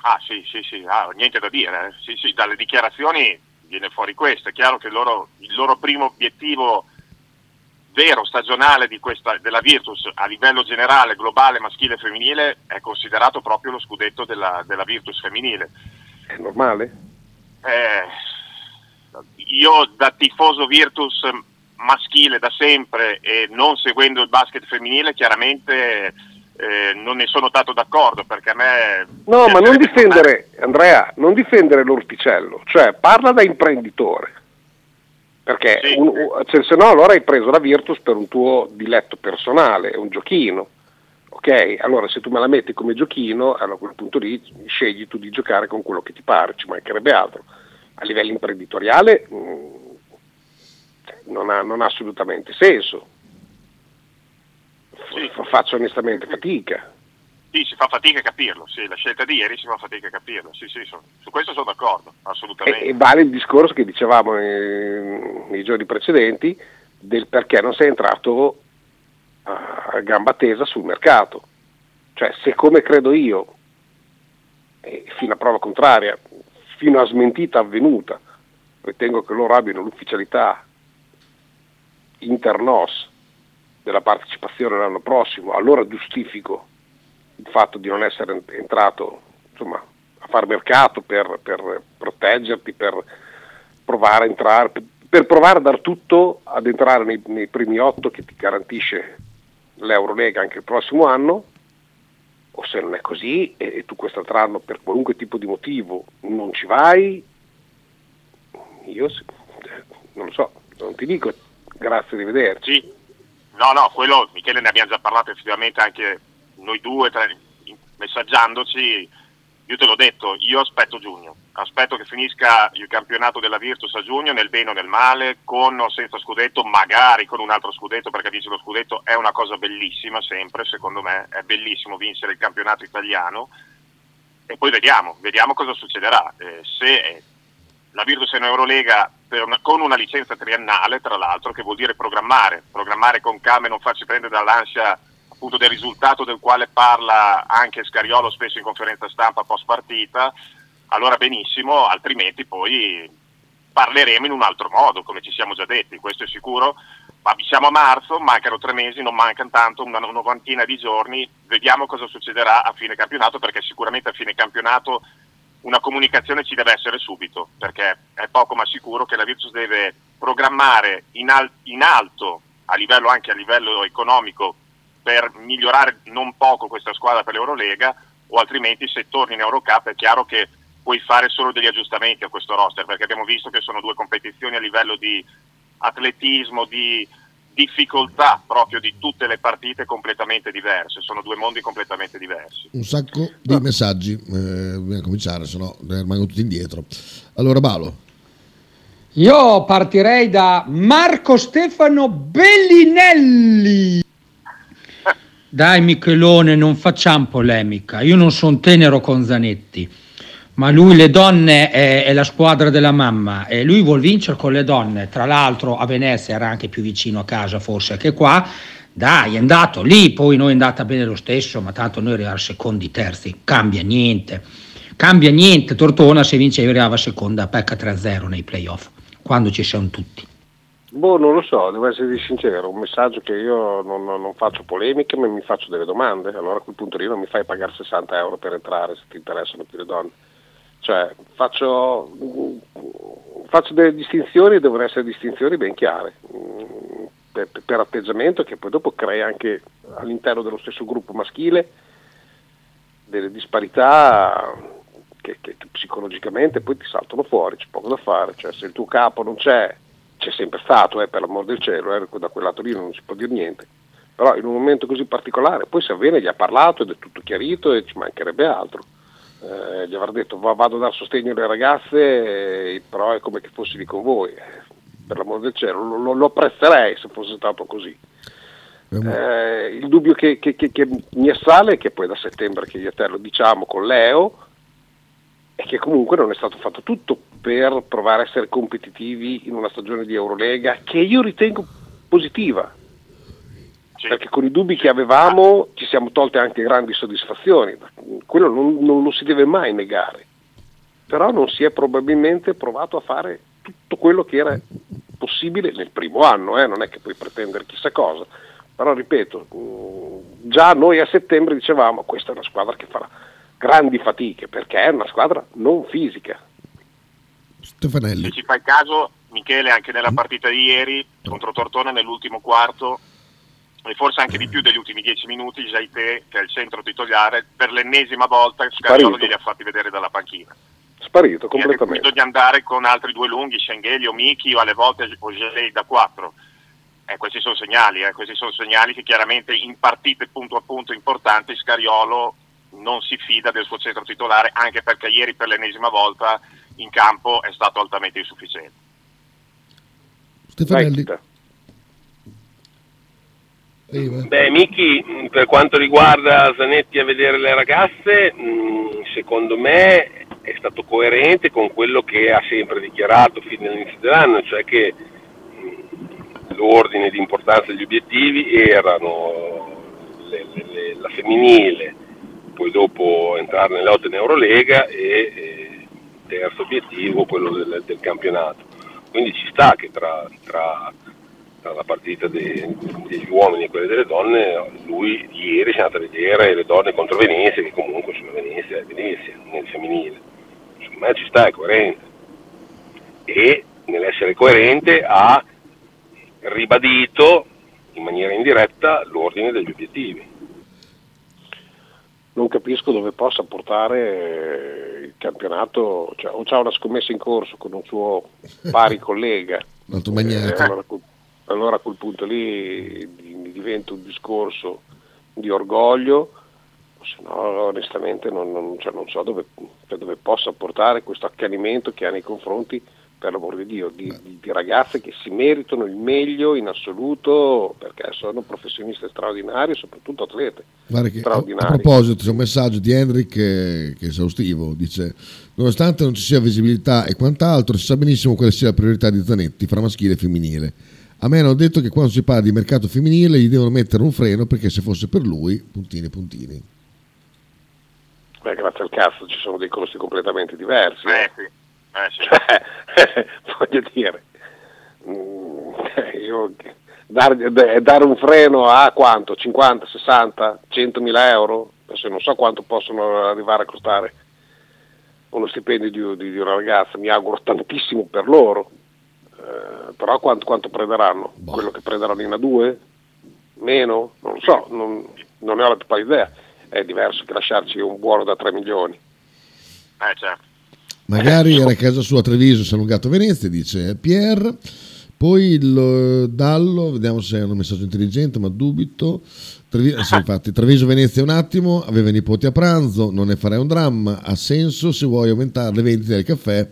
Ah sì, sì, sì, ah, niente da dire. eh. Sì, sì, dalle dichiarazioni viene fuori questo. È chiaro che il loro, il loro primo obiettivo vero, stagionale di questa, della Virtus a livello generale, globale, maschile e femminile è considerato proprio lo scudetto della, della Virtus femminile. È normale? Eh, io da tifoso Virtus maschile da sempre e non seguendo il basket femminile chiaramente eh, non ne sono stato d'accordo perché a me No, ma non difendere, Andrea, non difendere l'orticello, cioè parla da imprenditore. Perché un- un- cioè, se no allora hai preso la Virtus per un tuo diletto personale, è un giochino. Ok, allora se tu me la metti come giochino, allora a quel punto lì scegli tu di giocare con quello che ti pare, ci mancherebbe altro. A livello imprenditoriale mh, non, ha, non ha assolutamente senso. F- faccio onestamente fatica. Sì, si fa fatica a capirlo, sì, la scelta di ieri si fa fatica a capirlo, sì, sì, sono- su questo sono d'accordo, assolutamente. E, e vale il discorso che dicevamo eh, nei giorni precedenti del perché non sei entrato a gamba tesa sul mercato. Cioè, se come credo io, fino a prova contraria, fino a smentita avvenuta, ritengo che loro abbiano l'ufficialità internos della partecipazione l'anno prossimo, allora giustifico il fatto di non essere ent- entrato insomma, a far mercato per, per proteggerti, per provare a entrare, per, provare a dar tutto ad entrare nei, nei primi otto che ti garantisce l'Eurolega anche il prossimo anno, o se non è così e, e tu quest'altro per qualunque tipo di motivo non ci vai, io non lo so, non ti dico grazie, arrivederci. Sì, no, no, quello Michele ne abbiamo già parlato effettivamente anche noi due, tra- messaggiandoci, io te l'ho detto, io aspetto giugno, aspetto che finisca il campionato della Virtus a giugno, nel bene o nel male, con o senza scudetto, magari con un altro scudetto, perché vincere lo scudetto è una cosa bellissima sempre, secondo me è bellissimo vincere il campionato italiano, e poi vediamo, vediamo cosa succederà. Eh, se la Virtus è in Eurolega una- con una licenza triennale, tra l'altro, che vuol dire programmare, programmare con calma e non farci prendere dall'ansia appunto del risultato del quale parla anche Scariolo spesso in conferenza stampa post partita, allora benissimo, altrimenti poi parleremo in un altro modo, come ci siamo già detti, questo è sicuro. Ma siamo a marzo, mancano tre mesi, non mancano tanto, una novantina di giorni, vediamo cosa succederà a fine campionato, perché sicuramente a fine campionato una comunicazione ci deve essere subito, perché è poco ma sicuro che la Virtus deve programmare in, al- in alto, a livello anche a livello economico, per migliorare non poco questa squadra per l'Eurolega, o altrimenti se torni in Eurocup è chiaro che puoi fare solo degli aggiustamenti a questo roster, perché abbiamo visto che sono due competizioni a livello di atletismo, di difficoltà proprio di tutte le partite completamente diverse, sono due mondi completamente diversi. Un sacco di messaggi, eh, dobbiamo cominciare, se no rimango tutti indietro. Allora Balo, Io partirei da Marco Stefano Bellinelli. [LAUGHS] Dai Michelone, non facciamo polemica. Io non sono tenero con Zanetti, ma lui le donne è, è la squadra della mamma e lui vuol vincere con le donne. Tra l'altro a Venezia era anche più vicino a casa forse che qua. Dai, è andato lì, poi noi è andata bene lo stesso, ma tanto noi arriviamo secondi, terzi, cambia niente. Cambia niente, Tortona se vince arriva seconda, pecca 3-0 nei playoff, quando ci sono tutti. Boh, non lo so, devo essere sincero, un messaggio che io non- non faccio polemiche, ma mi faccio delle domande. Allora a quel punto lì non mi fai pagare 60 euro per entrare se ti interessano più le donne. Cioè, faccio, faccio delle distinzioni e devono essere distinzioni ben chiare. mm, Per, per atteggiamento che poi dopo crea anche all'interno dello stesso gruppo maschile delle disparità che, che- che psicologicamente poi ti saltano fuori, c'è poco da fare. Cioè, se il tuo capo non c'è, c'è sempre stato, eh, per l'amor del cielo, eh, da quel lato lì non si può dire niente. Però in un momento così particolare, poi se avviene gli ha parlato ed è tutto chiarito e ci mancherebbe altro. Eh, gli avrà detto "Va- vado a dare sostegno alle ragazze, eh, però è come che fossi lì con voi. Eh, per l'amor del cielo, lo, lo- lo apprezzerei se fosse stato così. Eh, il dubbio che, che- che- che mi assale è che poi da settembre che io e te lo diciamo con Leo è che comunque non è stato fatto tutto per provare a essere competitivi in una stagione di Eurolega che io ritengo positiva perché con i dubbi che avevamo ci siamo tolte anche grandi soddisfazioni quello non, non lo si deve mai negare. Però non si è probabilmente provato a fare tutto quello che era possibile nel primo anno eh, non è che puoi pretendere chissà cosa. Però ripeto mh, già noi a settembre dicevamo questa è una squadra che farà grandi fatiche perché è una squadra non fisica. Stefanelli. Se ci fai caso, Michele, anche nella partita di ieri contro Tortona nell'ultimo quarto, e forse anche di più degli ultimi dieci minuti, Jaite, che è il centro titolare, per l'ennesima volta Scariolo Sparito. glieli ha fatti vedere dalla panchina. sparito E ha completamente deciso di andare con altri due lunghi, Schengeli o Miki, o alle volte Ogelei da 4. Eh, questi sono segnali, eh, questi sono segnali che chiaramente in partite punto a punto importanti Scariolo non si fida del suo centro titolare, anche perché ieri per l'ennesima volta in campo è stato altamente insufficiente. Stefanelli. Beh, Miki, mh, per quanto riguarda Zanetti a vedere le ragazze, mh, secondo me è stato coerente con quello che ha sempre dichiarato fin dall'inizio dell'anno, cioè che mh, l'ordine di importanza degli obiettivi erano le- le- le- la femminile, poi dopo entrare nelle lotte in Eurolega e eh, terzo obiettivo quello del, del campionato. Quindi ci sta che tra- tra la partita dei- degli uomini e quelle delle donne, lui ieri si è andato a vedere le donne contro Venezia, che comunque sono Venezia e Venezia nel femminile. Secondo me ci sta, è coerente. E nell'essere coerente ha ribadito in maniera indiretta l'ordine degli obiettivi. non capisco dove possa portare eh, il campionato, cioè, o c'ha una scommessa in corso con un suo pari collega, L'altro eh, Magneto. allora, allora a quel punto lì di- diventa un discorso di orgoglio, se no onestamente non, non- cioè, non so dove, dove possa portare questo accanimento che ha nei confronti, per l'amor di Dio, di, di- di ragazze che si meritano il meglio in assoluto perché sono professioniste straordinarie, soprattutto atlete che, a, a proposito, c'è un messaggio di Henrik che, che è esaustivo. Dice: Nonostante non ci sia visibilità e quant'altro, si sa benissimo quale sia la priorità di Zanetti fra maschile e femminile. A me hanno detto che quando si parla di mercato femminile gli devono mettere un freno perché se fosse per lui, puntini puntini. Beh, grazie al cazzo ci sono dei costi completamente diversi. Eh sì, eh sì. [LAUGHS] voglio dire, mm, [LAUGHS] io, dare, d- dare un freno a quanto? 50, 60, 100 mila euro? Adesso non so quanto possono arrivare a costare uno stipendio di, di- di una ragazza, mi auguro tantissimo per loro, Eh, però quanto, quanto prenderanno? Quello che prenderanno in A2? Meno? Non lo so, non, non ne ho la più pallida idea, è diverso che lasciarci un buono da 3 milioni. Eh certo. Magari era a casa sua a Treviso, si è allungato a Venezia, dice Pier. Poi il eh, Dallo, vediamo se è un messaggio intelligente, ma dubito. Trevi- sì, [LAUGHS] infatti, Treviso-Venezia un attimo, aveva i nipoti a pranzo, non ne farei un dramma, ha senso se vuoi aumentare le vendite del caffè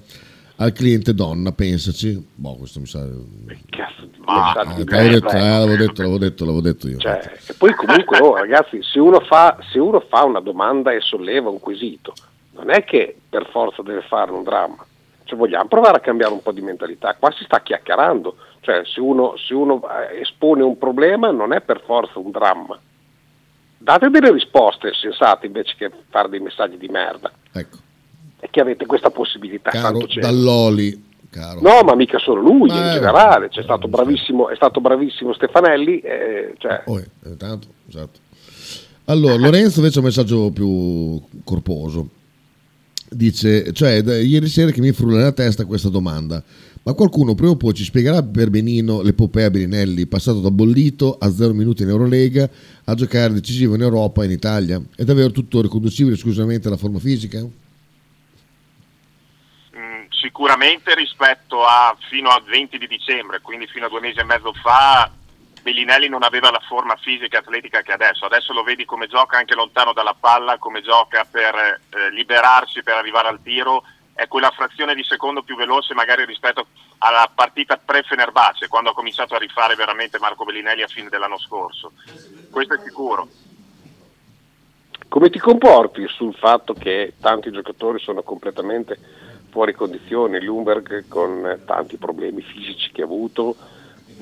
al cliente donna, pensaci. Boh, questo mi sa... Ma, Eh, l'avevo detto, eh, l'avevo detto, l'avevo detto, l'avevo detto io. Cioè, e poi comunque, oh, ragazzi, se uno, fa, se uno fa una domanda e solleva un quesito, non è che per forza deve fare un dramma. Cioè, vogliamo provare a cambiare un po' di mentalità. Qua si sta chiacchierando. Cioè, se uno, se uno eh, espone un problema non è per forza un dramma. Date delle risposte sensate invece che fare dei messaggi di merda. Ecco. E che avete questa possibilità. Caro. Dall'Oli, caro. No, ma mica solo lui, in Eh, generale. C'è stato bravissimo, è stato bravissimo Stefanelli. eh, cioè, Oh, eh, tanto, esatto. Allora, Lorenzo invece ha un messaggio più corposo. Dice, cioè, da ieri sera che mi frulla nella testa questa domanda. Ma qualcuno prima o poi ci spiegherà per benino l'epopea Belinelli, passato da bollito a zero minuti in Eurolega a giocare decisivo in Europa e in Italia? È davvero tutto riconducibile esclusivamente alla forma fisica? Sicuramente rispetto a fino al 20 di dicembre, quindi fino a due mesi e mezzo fa, Bellinelli non aveva la forma fisica e atletica che adesso. Adesso lo vedi come gioca anche lontano dalla palla, come gioca per eh, liberarsi, per arrivare al tiro. È quella frazione di secondo più veloce magari rispetto alla partita pre-Fenerbace, quando ha cominciato a rifare veramente Marco Bellinelli a fine dell'anno scorso. Questo è sicuro. come ti comporti sul fatto che tanti giocatori sono completamente fuori condizione? Lumberg con tanti problemi fisici che ha avuto,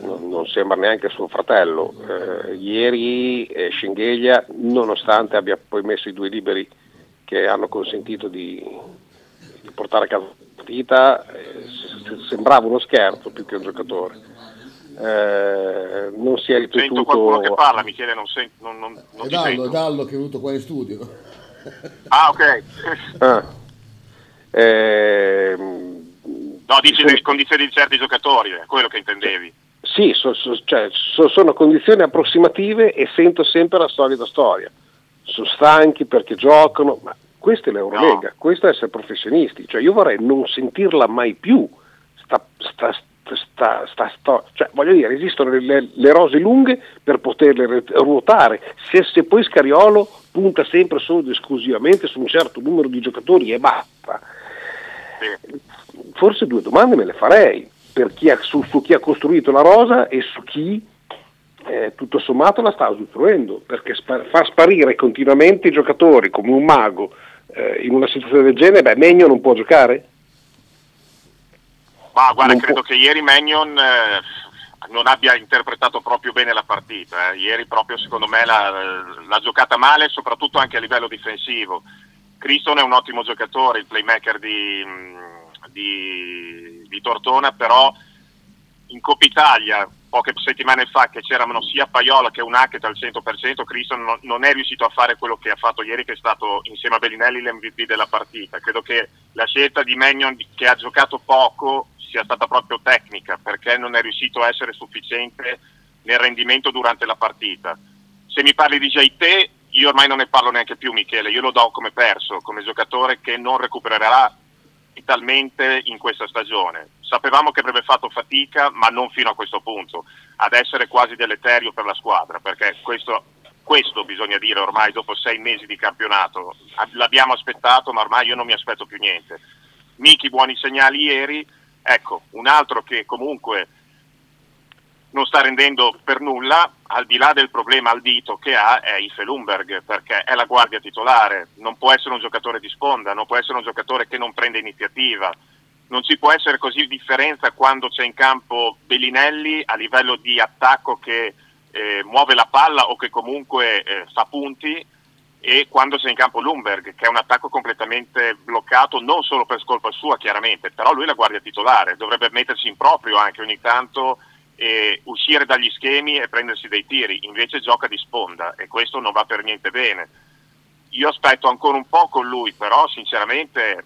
non, non sembra neanche suo fratello. Eh, ieri eh, Schengelia, nonostante abbia poi messo i due liberi che hanno consentito di, di portare a casa la partita, eh, sembrava uno scherzo più che un giocatore. Eh, non si è Sento qualcuno che ripetuto parla, Michele, non, sen- non, non, non È ti Dallo, sento. è Dallo che è venuto qua in studio. Ah, ok. Ah. Ehm, No, dici le condizioni di certi giocatori, è quello che intendevi. Sì, so- so- cioè, so- sono condizioni approssimative e sento sempre la solita storia. Sono stanchi perché giocano, ma questa è l'Eurolega, questo è essere professionisti. Cioè, io vorrei non sentirla mai più. Sta, sta, sta, sta sto- cioè, voglio dire, esistono le, le rose lunghe per poterle ru- ruotare. Se, se poi Scariolo punta sempre solo ed esclusivamente su un certo numero di giocatori e basta, forse due domande me le farei per chi ha- su, su chi ha costruito la rosa e su chi eh, tutto sommato la sta usufruendo, perché spa- far sparire continuamente i giocatori come un mago eh, in una situazione del genere, beh, Megno non può giocare? Ma guarda, Non credo che ieri Magnon eh, non abbia interpretato proprio bene la partita. eh. Ieri proprio secondo me l'ha, l'ha giocata male, soprattutto anche a livello difensivo. Criston è un ottimo giocatore, il playmaker di, mh, di, di Tortona, però in Coppa Italia poche settimane fa che c'erano sia Paiola che Unachet al 100%, Criston non, non è riuscito a fare quello che ha fatto ieri che è stato insieme a Bellinelli l'MVP della partita. Credo che la scelta di Magnon che ha giocato poco sia stata proprio tecnica perché non è riuscito a essere sufficiente nel rendimento durante la partita. Se mi parli di JT, io ormai non ne parlo neanche più Michele, io lo do come perso, come giocatore che non recupererà vitalmente in questa stagione. Sapevamo che avrebbe fatto fatica, ma non fino a questo punto, ad essere quasi deleterio per la squadra, perché questo, questo bisogna dire ormai dopo sei mesi di campionato. L'abbiamo aspettato, ma ormai io non mi aspetto più niente. Miki buoni segnali ieri, ecco, un altro che comunque non sta rendendo per nulla, al di là del problema al dito che ha, è Ife Lumberg, perché è la guardia titolare, non può essere un giocatore di sponda, non può essere un giocatore che non prende iniziativa. non ci può essere così differenza quando c'è in campo Bellinelli a livello di attacco che eh, muove la palla o che comunque eh, fa punti e quando c'è in campo Lumberg che è un attacco completamente bloccato non solo per colpa sua chiaramente, però lui è la guardia titolare, dovrebbe mettersi in proprio anche ogni tanto e uscire dagli schemi e prendersi dei tiri, invece gioca di sponda e questo non va per niente bene. Io aspetto ancora un po' con lui, però sinceramente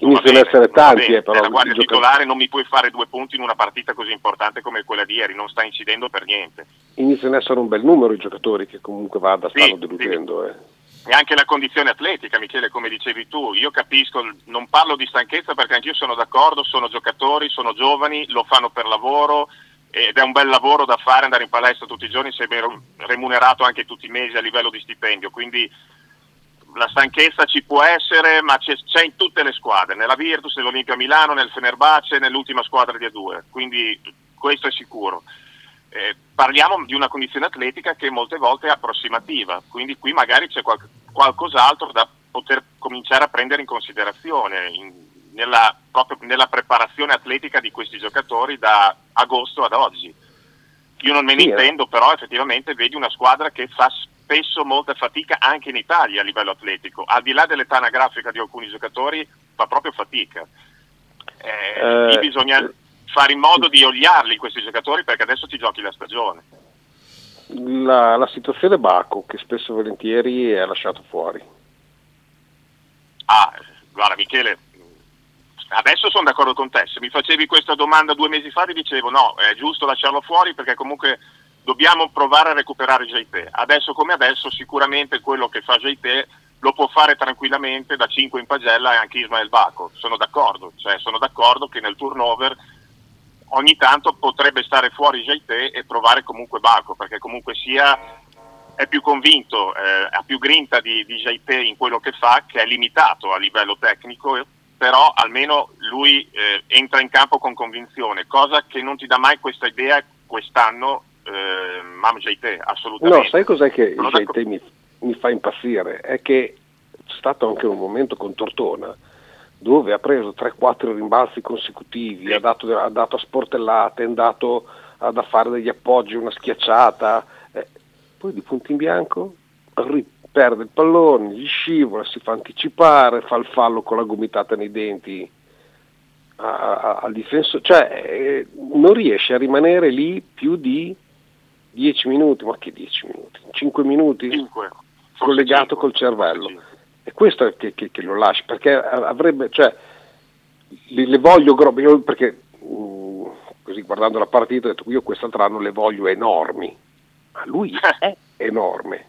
Iniziano ad essere tanti, eh, però. La guardia titolare non mi puoi fare due punti in una partita così importante come quella di ieri, non sta incidendo per niente. Iniziano ad essere un bel numero i giocatori che comunque vada, stanno sì, deludendo. Sì. Eh. E anche la condizione atletica, Michele, come dicevi tu, io capisco, non parlo di stanchezza perché anch'io sono d'accordo, sono giocatori, sono giovani, lo fanno per lavoro ed è un bel lavoro da fare andare in palestra tutti i giorni, sei remunerato anche tutti i mesi a livello di stipendio, quindi la stanchezza ci può essere, ma c'è, c'è, in tutte le squadre, nella Virtus, nell'Olimpia Milano, nel Fenerbahce, nell'ultima squadra di A2, quindi questo è sicuro. Eh, parliamo di una condizione atletica che molte volte è approssimativa, quindi qui magari c'è qual- qualcos'altro da poter cominciare a prendere in considerazione in, nella, proprio nella preparazione atletica di questi giocatori da agosto ad oggi. Io non me ne sì, eh. intendo, però effettivamente vedi una squadra che fa spesso molta fatica anche in Italia a livello atletico, al di là dell'età anagrafica di alcuni giocatori fa proprio fatica. Eh, eh, bisogna fare in modo di oliarli questi giocatori perché adesso ti giochi la stagione. La, la situazione Baco che spesso e volentieri è lasciato fuori. Ah, guarda Michele, adesso sono d'accordo con te, se mi facevi questa domanda due mesi fa ti dicevo no, è giusto lasciarlo fuori perché comunque dobbiamo provare a recuperare JP. Adesso come adesso sicuramente quello che fa JP lo può fare tranquillamente da 5 in pagella e anche Ismael Baco, sono d'accordo, cioè sono d'accordo che nel turnover ogni tanto potrebbe stare fuori JP e provare comunque Baco, perché comunque sia è più convinto, eh, ha più grinta di, di JP in quello che fa, che è limitato a livello tecnico, però almeno lui eh, entra in campo con convinzione, cosa che non ti dà mai questa idea quest'anno eh, Mam JT, assolutamente. No, sai cos'è che JT mi, mi, fa impazzire? È che c'è stato anche un momento con Tortona dove ha preso 3-4 rimbalzi consecutivi, ha, dato, ha, dato, a sportellate, è andato ad a fare degli appoggi, una schiacciata, eh, poi di punto in bianco perde il pallone, gli scivola, si fa anticipare, fa il fallo con la gomitata nei denti al difensore, cioè eh, non riesce a rimanere lì più di 10 minuti, ma che 10 minuti? 5 minuti? 5. Collegato 5. col cervello. E questo è che, che, che, lo lascia, perché avrebbe, cioè, le, le voglio grobe, perché uh, così guardando la partita ho detto io quest'altro anno le voglio enormi, ma lui [LAUGHS] è enorme.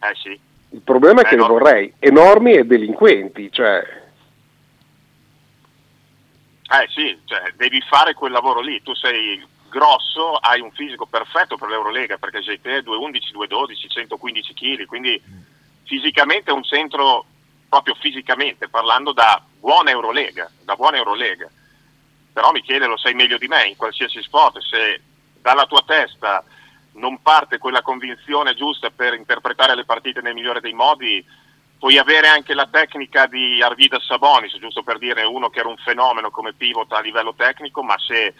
Eh sì. Il problema è, è che enorme. le vorrei enormi e delinquenti, cioè... Eh sì, cioè, devi fare quel lavoro lì, tu sei grosso, hai un fisico perfetto per l'Eurolega perché JT è 211, 212, 115 kg, quindi fisicamente è un centro, proprio fisicamente parlando, da buona Eurolega, da buona Eurolega. Però Michele lo sai meglio di me in qualsiasi sport, se dalla tua testa non parte quella convinzione giusta per interpretare le partite nel migliore dei modi, puoi avere anche la tecnica di Arvidas Sabonis, giusto per dire uno che era un fenomeno come pivot a livello tecnico, ma se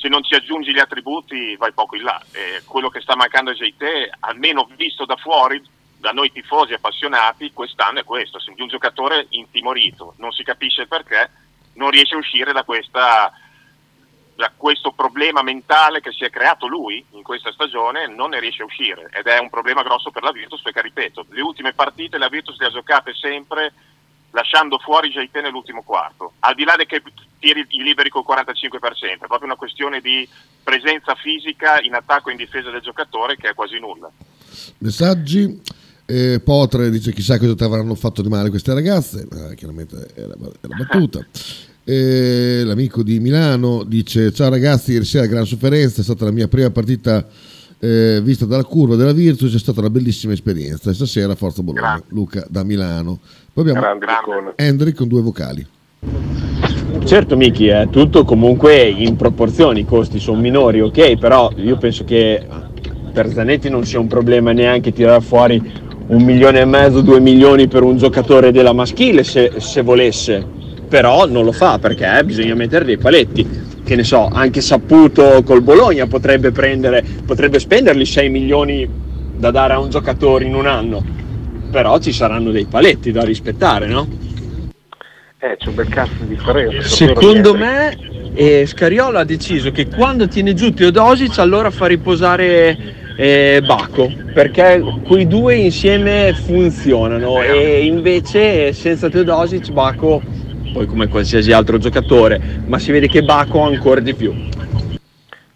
se non ci aggiungi gli attributi vai poco in là. Eh, quello che sta mancando a JT, almeno visto da fuori, da noi tifosi appassionati, quest'anno è questo, di un giocatore intimorito, non si capisce perché, non riesce a uscire da, questa, da questo problema mentale che si è creato lui in questa stagione, non ne riesce a uscire ed è un problema grosso per la Virtus perché, ripeto, le ultime partite la Virtus le ha giocate sempre lasciando fuori JT nell'ultimo quarto, al di là che tiri i liberi col 45%, è proprio una questione di presenza fisica in attacco e in difesa del giocatore che è quasi nulla. Messaggi. Eh, Potre dice chissà cosa ti avranno fatto di male queste ragazze, eh, chiaramente è la, è la battuta. Eh, l'amico di Milano dice ciao ragazzi, ieri sera gran sofferenza, è stata la mia prima partita eh, vista dalla curva della Virtus, è stata una bellissima esperienza. Stasera Forza Bologna, Grazie. Luca da Milano. Poi abbiamo Hendrik con due vocali. Certo Miki, è tutto comunque in proporzioni, i costi sono minori, ok, però io penso che per Zanetti non sia un problema neanche tirare fuori un milione e mezzo, due milioni per un giocatore della maschile se, se volesse. però non lo fa perché bisogna mettere dei paletti. Che ne so, anche Saputo col Bologna potrebbe prendere, potrebbe spenderli 6 milioni da dare a un giocatore in un anno, però ci saranno dei paletti da rispettare, no? Eh, c'è un bel cazzo di differenza. Secondo me eh, Scariolo ha deciso che quando tiene giù Teodosic allora fa riposare eh, Baco perché quei due insieme funzionano e invece senza Teodosic Baco poi come qualsiasi altro giocatore ma si vede che Baco ancora di più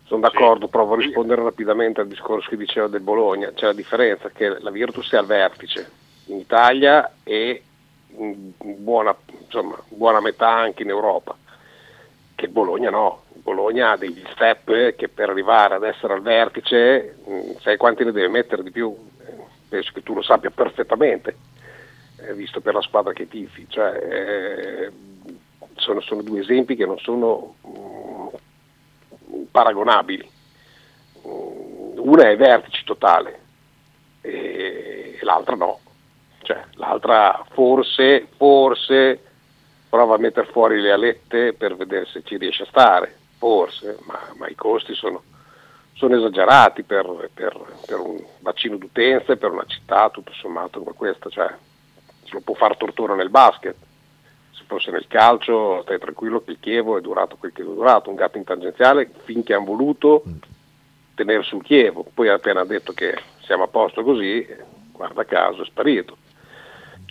Sono d'accordo, provo a rispondere rapidamente al discorso che diceva del Bologna. C'è la differenza che la Virtus è al vertice in Italia e in buona, insomma, buona metà anche in Europa, che Bologna no. Bologna ha degli step che per arrivare ad essere al vertice, mh, sai quanti ne deve mettere di più? Penso che tu lo sappia perfettamente, eh, visto per la squadra che tifi. Cioè, eh, sono, sono due esempi che non sono mh, paragonabili. Mm, Una è vertice totale e l'altra no. Cioè, l'altra forse, forse prova a mettere fuori le alette per vedere se ci riesce a stare, forse, ma, ma i costi sono, sono esagerati per, per- per un bacino d'utenza e per una città tutto sommato come questa. Cioè, se lo può fare Tortona nel basket, se fosse nel calcio stai tranquillo che il Chievo è durato quel che è durato, un gatto in tangenziale finché hanno voluto tenere sul Chievo, poi appena detto che siamo a posto così, guarda caso è sparito.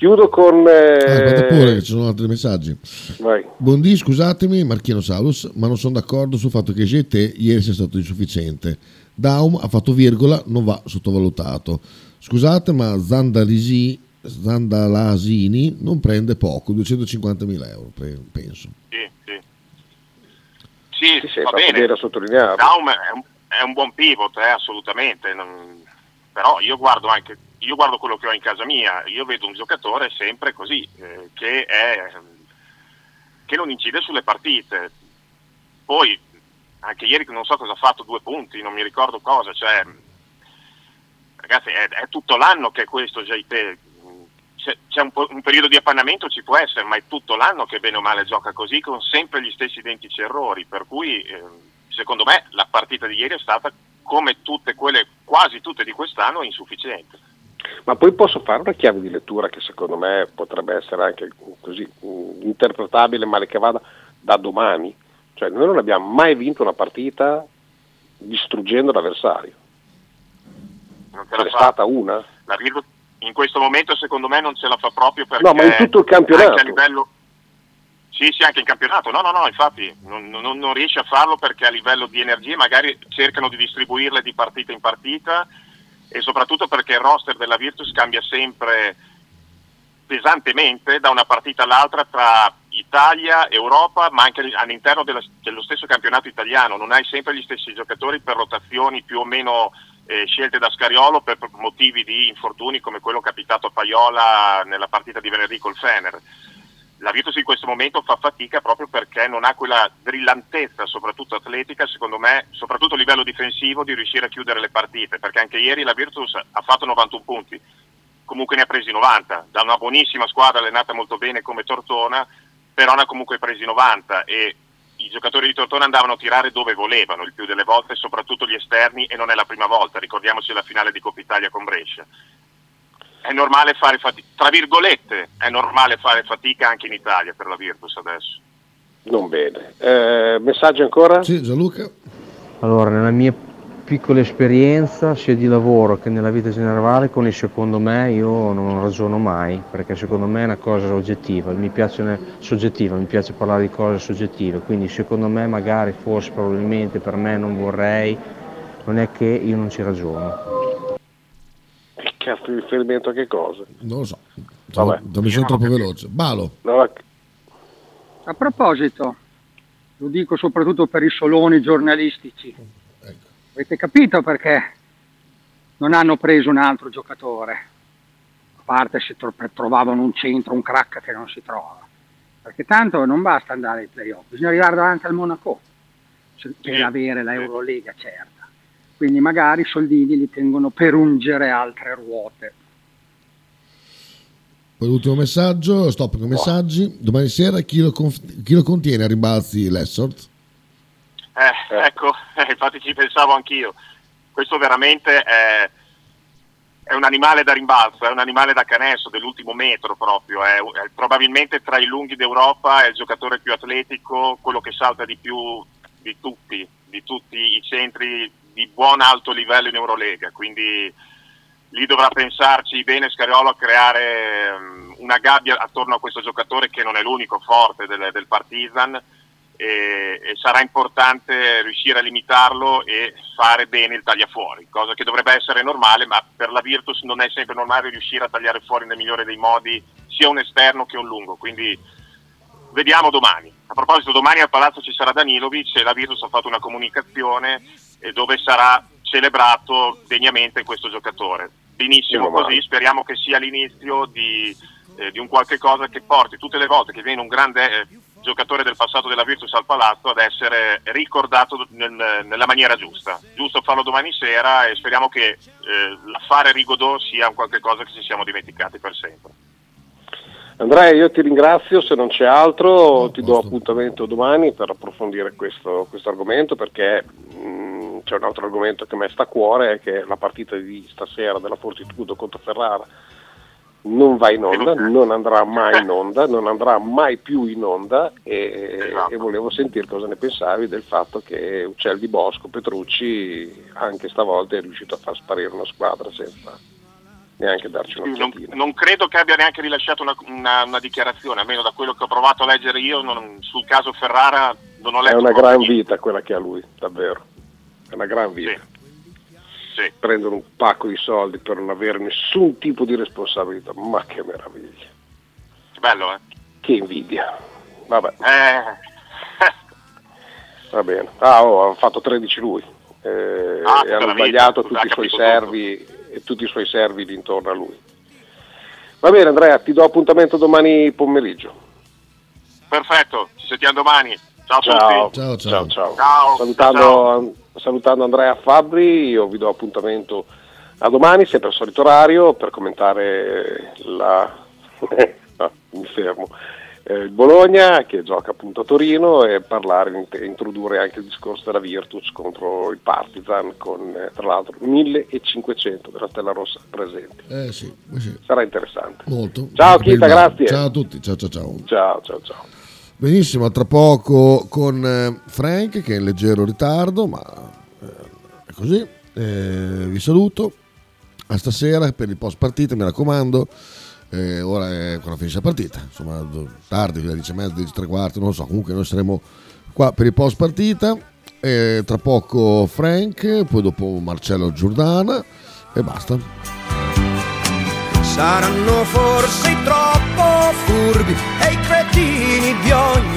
Chiudo con... eh, Ah, Aspetta pure che ci sono altri messaggi. vai. Buondì, scusatemi, Marchino Salus, ma non sono d'accordo sul fatto che GT ieri sia stato insufficiente. Daum ha fatto virgola, non va sottovalutato. Scusate, ma Zandalisi, Zandalasini non prende poco, 250.000 euro, pe- penso. Sì, sì. Sì, Sì, va fatto bene. bene a sottolinearlo. Daum è un, è un buon pivot, eh, assolutamente. non- Però io guardo anche, io guardo quello che ho in casa mia, io vedo un giocatore sempre così, eh, che, è, che non incide sulle partite. Poi, anche ieri non so cosa ha fatto, due punti, non mi ricordo cosa, cioè, ragazzi è, è tutto l'anno che è questo JT. C'è, c'è un, un periodo di appannamento ci può essere, ma è tutto l'anno che bene o male gioca così con sempre gli stessi identici errori, per cui eh, secondo me la partita di ieri è stata come tutte quelle, quasi tutte di quest'anno, insufficiente. Ma poi posso fare una chiave di lettura che secondo me potrebbe essere anche così mm, interpretabile, male che vada, da domani. Cioè noi non abbiamo mai vinto una partita distruggendo l'avversario. Non ce n'è stata una? La Virtus in questo momento secondo me non ce la fa proprio perché No, ma in tutto il campionato. a livello sì, sì, anche in campionato. No, no, no, infatti non, non- non riesce a farlo perché a livello di energie magari cercano di distribuirle di partita in partita e soprattutto perché il roster della Virtus cambia sempre pesantemente da una partita all'altra tra Italia, Europa, ma anche all'interno della- dello stesso campionato italiano. Non hai sempre gli stessi giocatori per rotazioni più o meno eh, scelte da Scariolo per motivi di infortuni come quello capitato a Paiola nella partita di venerdì col Fener. La Virtus in questo momento fa fatica proprio perché non ha quella brillantezza, soprattutto atletica, secondo me, soprattutto a livello difensivo, di riuscire a chiudere le partite, perché anche ieri la Virtus ha fatto 91 punti, comunque ne ha presi 90, da una buonissima squadra allenata molto bene come Tortona, però ne ha comunque presi 90 e i giocatori di Tortona andavano a tirare dove volevano, il più delle volte, soprattutto gli esterni, e non è la prima volta, ricordiamoci la finale di Coppa Italia con Brescia. È normale fare fatica, tra virgolette, è normale fare fatica anche in Italia per la Virtus adesso. Non bene. Eh, messaggio ancora? Sì, Gianluca. Allora, nella mia piccola esperienza, sia di lavoro che nella vita generale, con il secondo me io non ragiono mai, perché secondo me è una cosa oggettiva, mi piace ne- soggettiva, mi piace parlare di cose soggettive, quindi secondo me magari, forse, probabilmente, per me non vorrei, non è che io non ci ragiono. Che cazzo di riferimento a che cosa? Non lo so. Vabbè. Mi sono troppo veloce. Balo. A proposito, lo dico soprattutto per i soloni giornalistici, avete capito perché non hanno preso un altro giocatore? A parte se tro- trovavano un centro, un crack che non si trova. Perché tanto non basta andare ai playoff, bisogna arrivare davanti al Monaco per avere la Eurolega certa. Quindi magari i soldini li tengono per ungere altre ruote. Poi l'ultimo messaggio, stop con i messaggi. Domani sera chi lo, conf- chi lo contiene a rimbalzi l'Essort? Eh, ecco, eh, infatti ci pensavo anch'io. Questo veramente è, è un animale da rimbalzo, è un animale da canestro dell'ultimo metro proprio. È, è probabilmente tra i lunghi d'Europa è il giocatore più atletico, quello che salta di più di tutti, di tutti i centri di buon alto livello in Eurolega. Quindi lì dovrà pensarci bene Scariolo a creare um, una gabbia attorno a questo giocatore che non è l'unico forte del, del Partizan e, e, sarà importante riuscire a limitarlo e fare bene il tagliafuori, cosa che dovrebbe essere normale, ma per la Virtus non è sempre normale riuscire a tagliare fuori nel migliore dei modi sia un esterno che un lungo, quindi vediamo domani. A proposito, domani al Palazzo ci sarà Danilovic e la Virtus ha fatto una comunicazione dove sarà celebrato degnamente questo giocatore. Benissimo così, speriamo che sia l'inizio di, eh, di, un qualche cosa che porti tutte le volte che viene un grande eh, giocatore del passato della Virtus al Palazzo ad essere ricordato nel, nella maniera giusta. Giusto farlo domani sera e speriamo che eh, l'affare Rigodò sia un qualche cosa che ci siamo dimenticati per sempre. Andrea, io ti ringrazio, se non c'è altro ti do appuntamento domani per approfondire questo, questo argomento perché mh, c'è un altro argomento che a me sta a cuore, che è la partita di stasera della Fortitudo contro Ferrara. Non va in onda, non andrà mai in onda, non andrà mai più in onda e, Esatto. e volevo sentire cosa ne pensavi del fatto che Uccel di Bosco, Petrucci, anche stavolta è riuscito a far sparire una squadra senza neanche darci Non, un'occhiatina. non credo che abbia neanche rilasciato una, una- una dichiarazione, almeno da quello che ho provato a leggere io, non- sul caso Ferrara non ho È letto una proprio gran niente. vita quella che ha lui, davvero. È una gran vita. Sì. Prendono un pacco di soldi per non avere nessun tipo di responsabilità, ma che meraviglia. Bello, eh? Che invidia. Vabbè, Eh, [LAUGHS] va bene. Ah, oh, ha fatto 13 lui. Eh, Ah, e hanno sbagliato tutti i suoi servi e tutti i suoi servi intorno a lui. Va bene Andrea, ti do appuntamento domani pomeriggio. perfetto, ci sentiamo domani. Ciao a Ciao, tutti. ciao, ciao. ciao. Ciao. Salutando, salutando Andrea Fabbri, io vi do appuntamento a domani, sempre al solito orario, per commentare la... no, [LAUGHS] mi fermo. Eh, il Bologna che gioca appunto a Torino e parlare, e introdurre anche il discorso della Virtus contro il Partizan con eh, tra l'altro 1500 della Stella Rossa presenti. Eh sì, eh sì. Sarà interessante. molto. Ciao Chita, grazie. Ciao a tutti, ciao ciao ciao. Ciao, ciao, ciao. Benissimo, tra poco con Frank che è in leggero ritardo, ma è così. Vi saluto. A stasera per il post partita, mi raccomando. Eh, ora è quando finisce la partita, insomma, tardi, alle 10 e mezza, 10 e tre quarti, non lo so. Comunque, noi saremo qua per il post partita. Eh, tra poco Frank, poi dopo Marcello Giordana e basta. Saranno forse troppo furbi e i cretini di ogni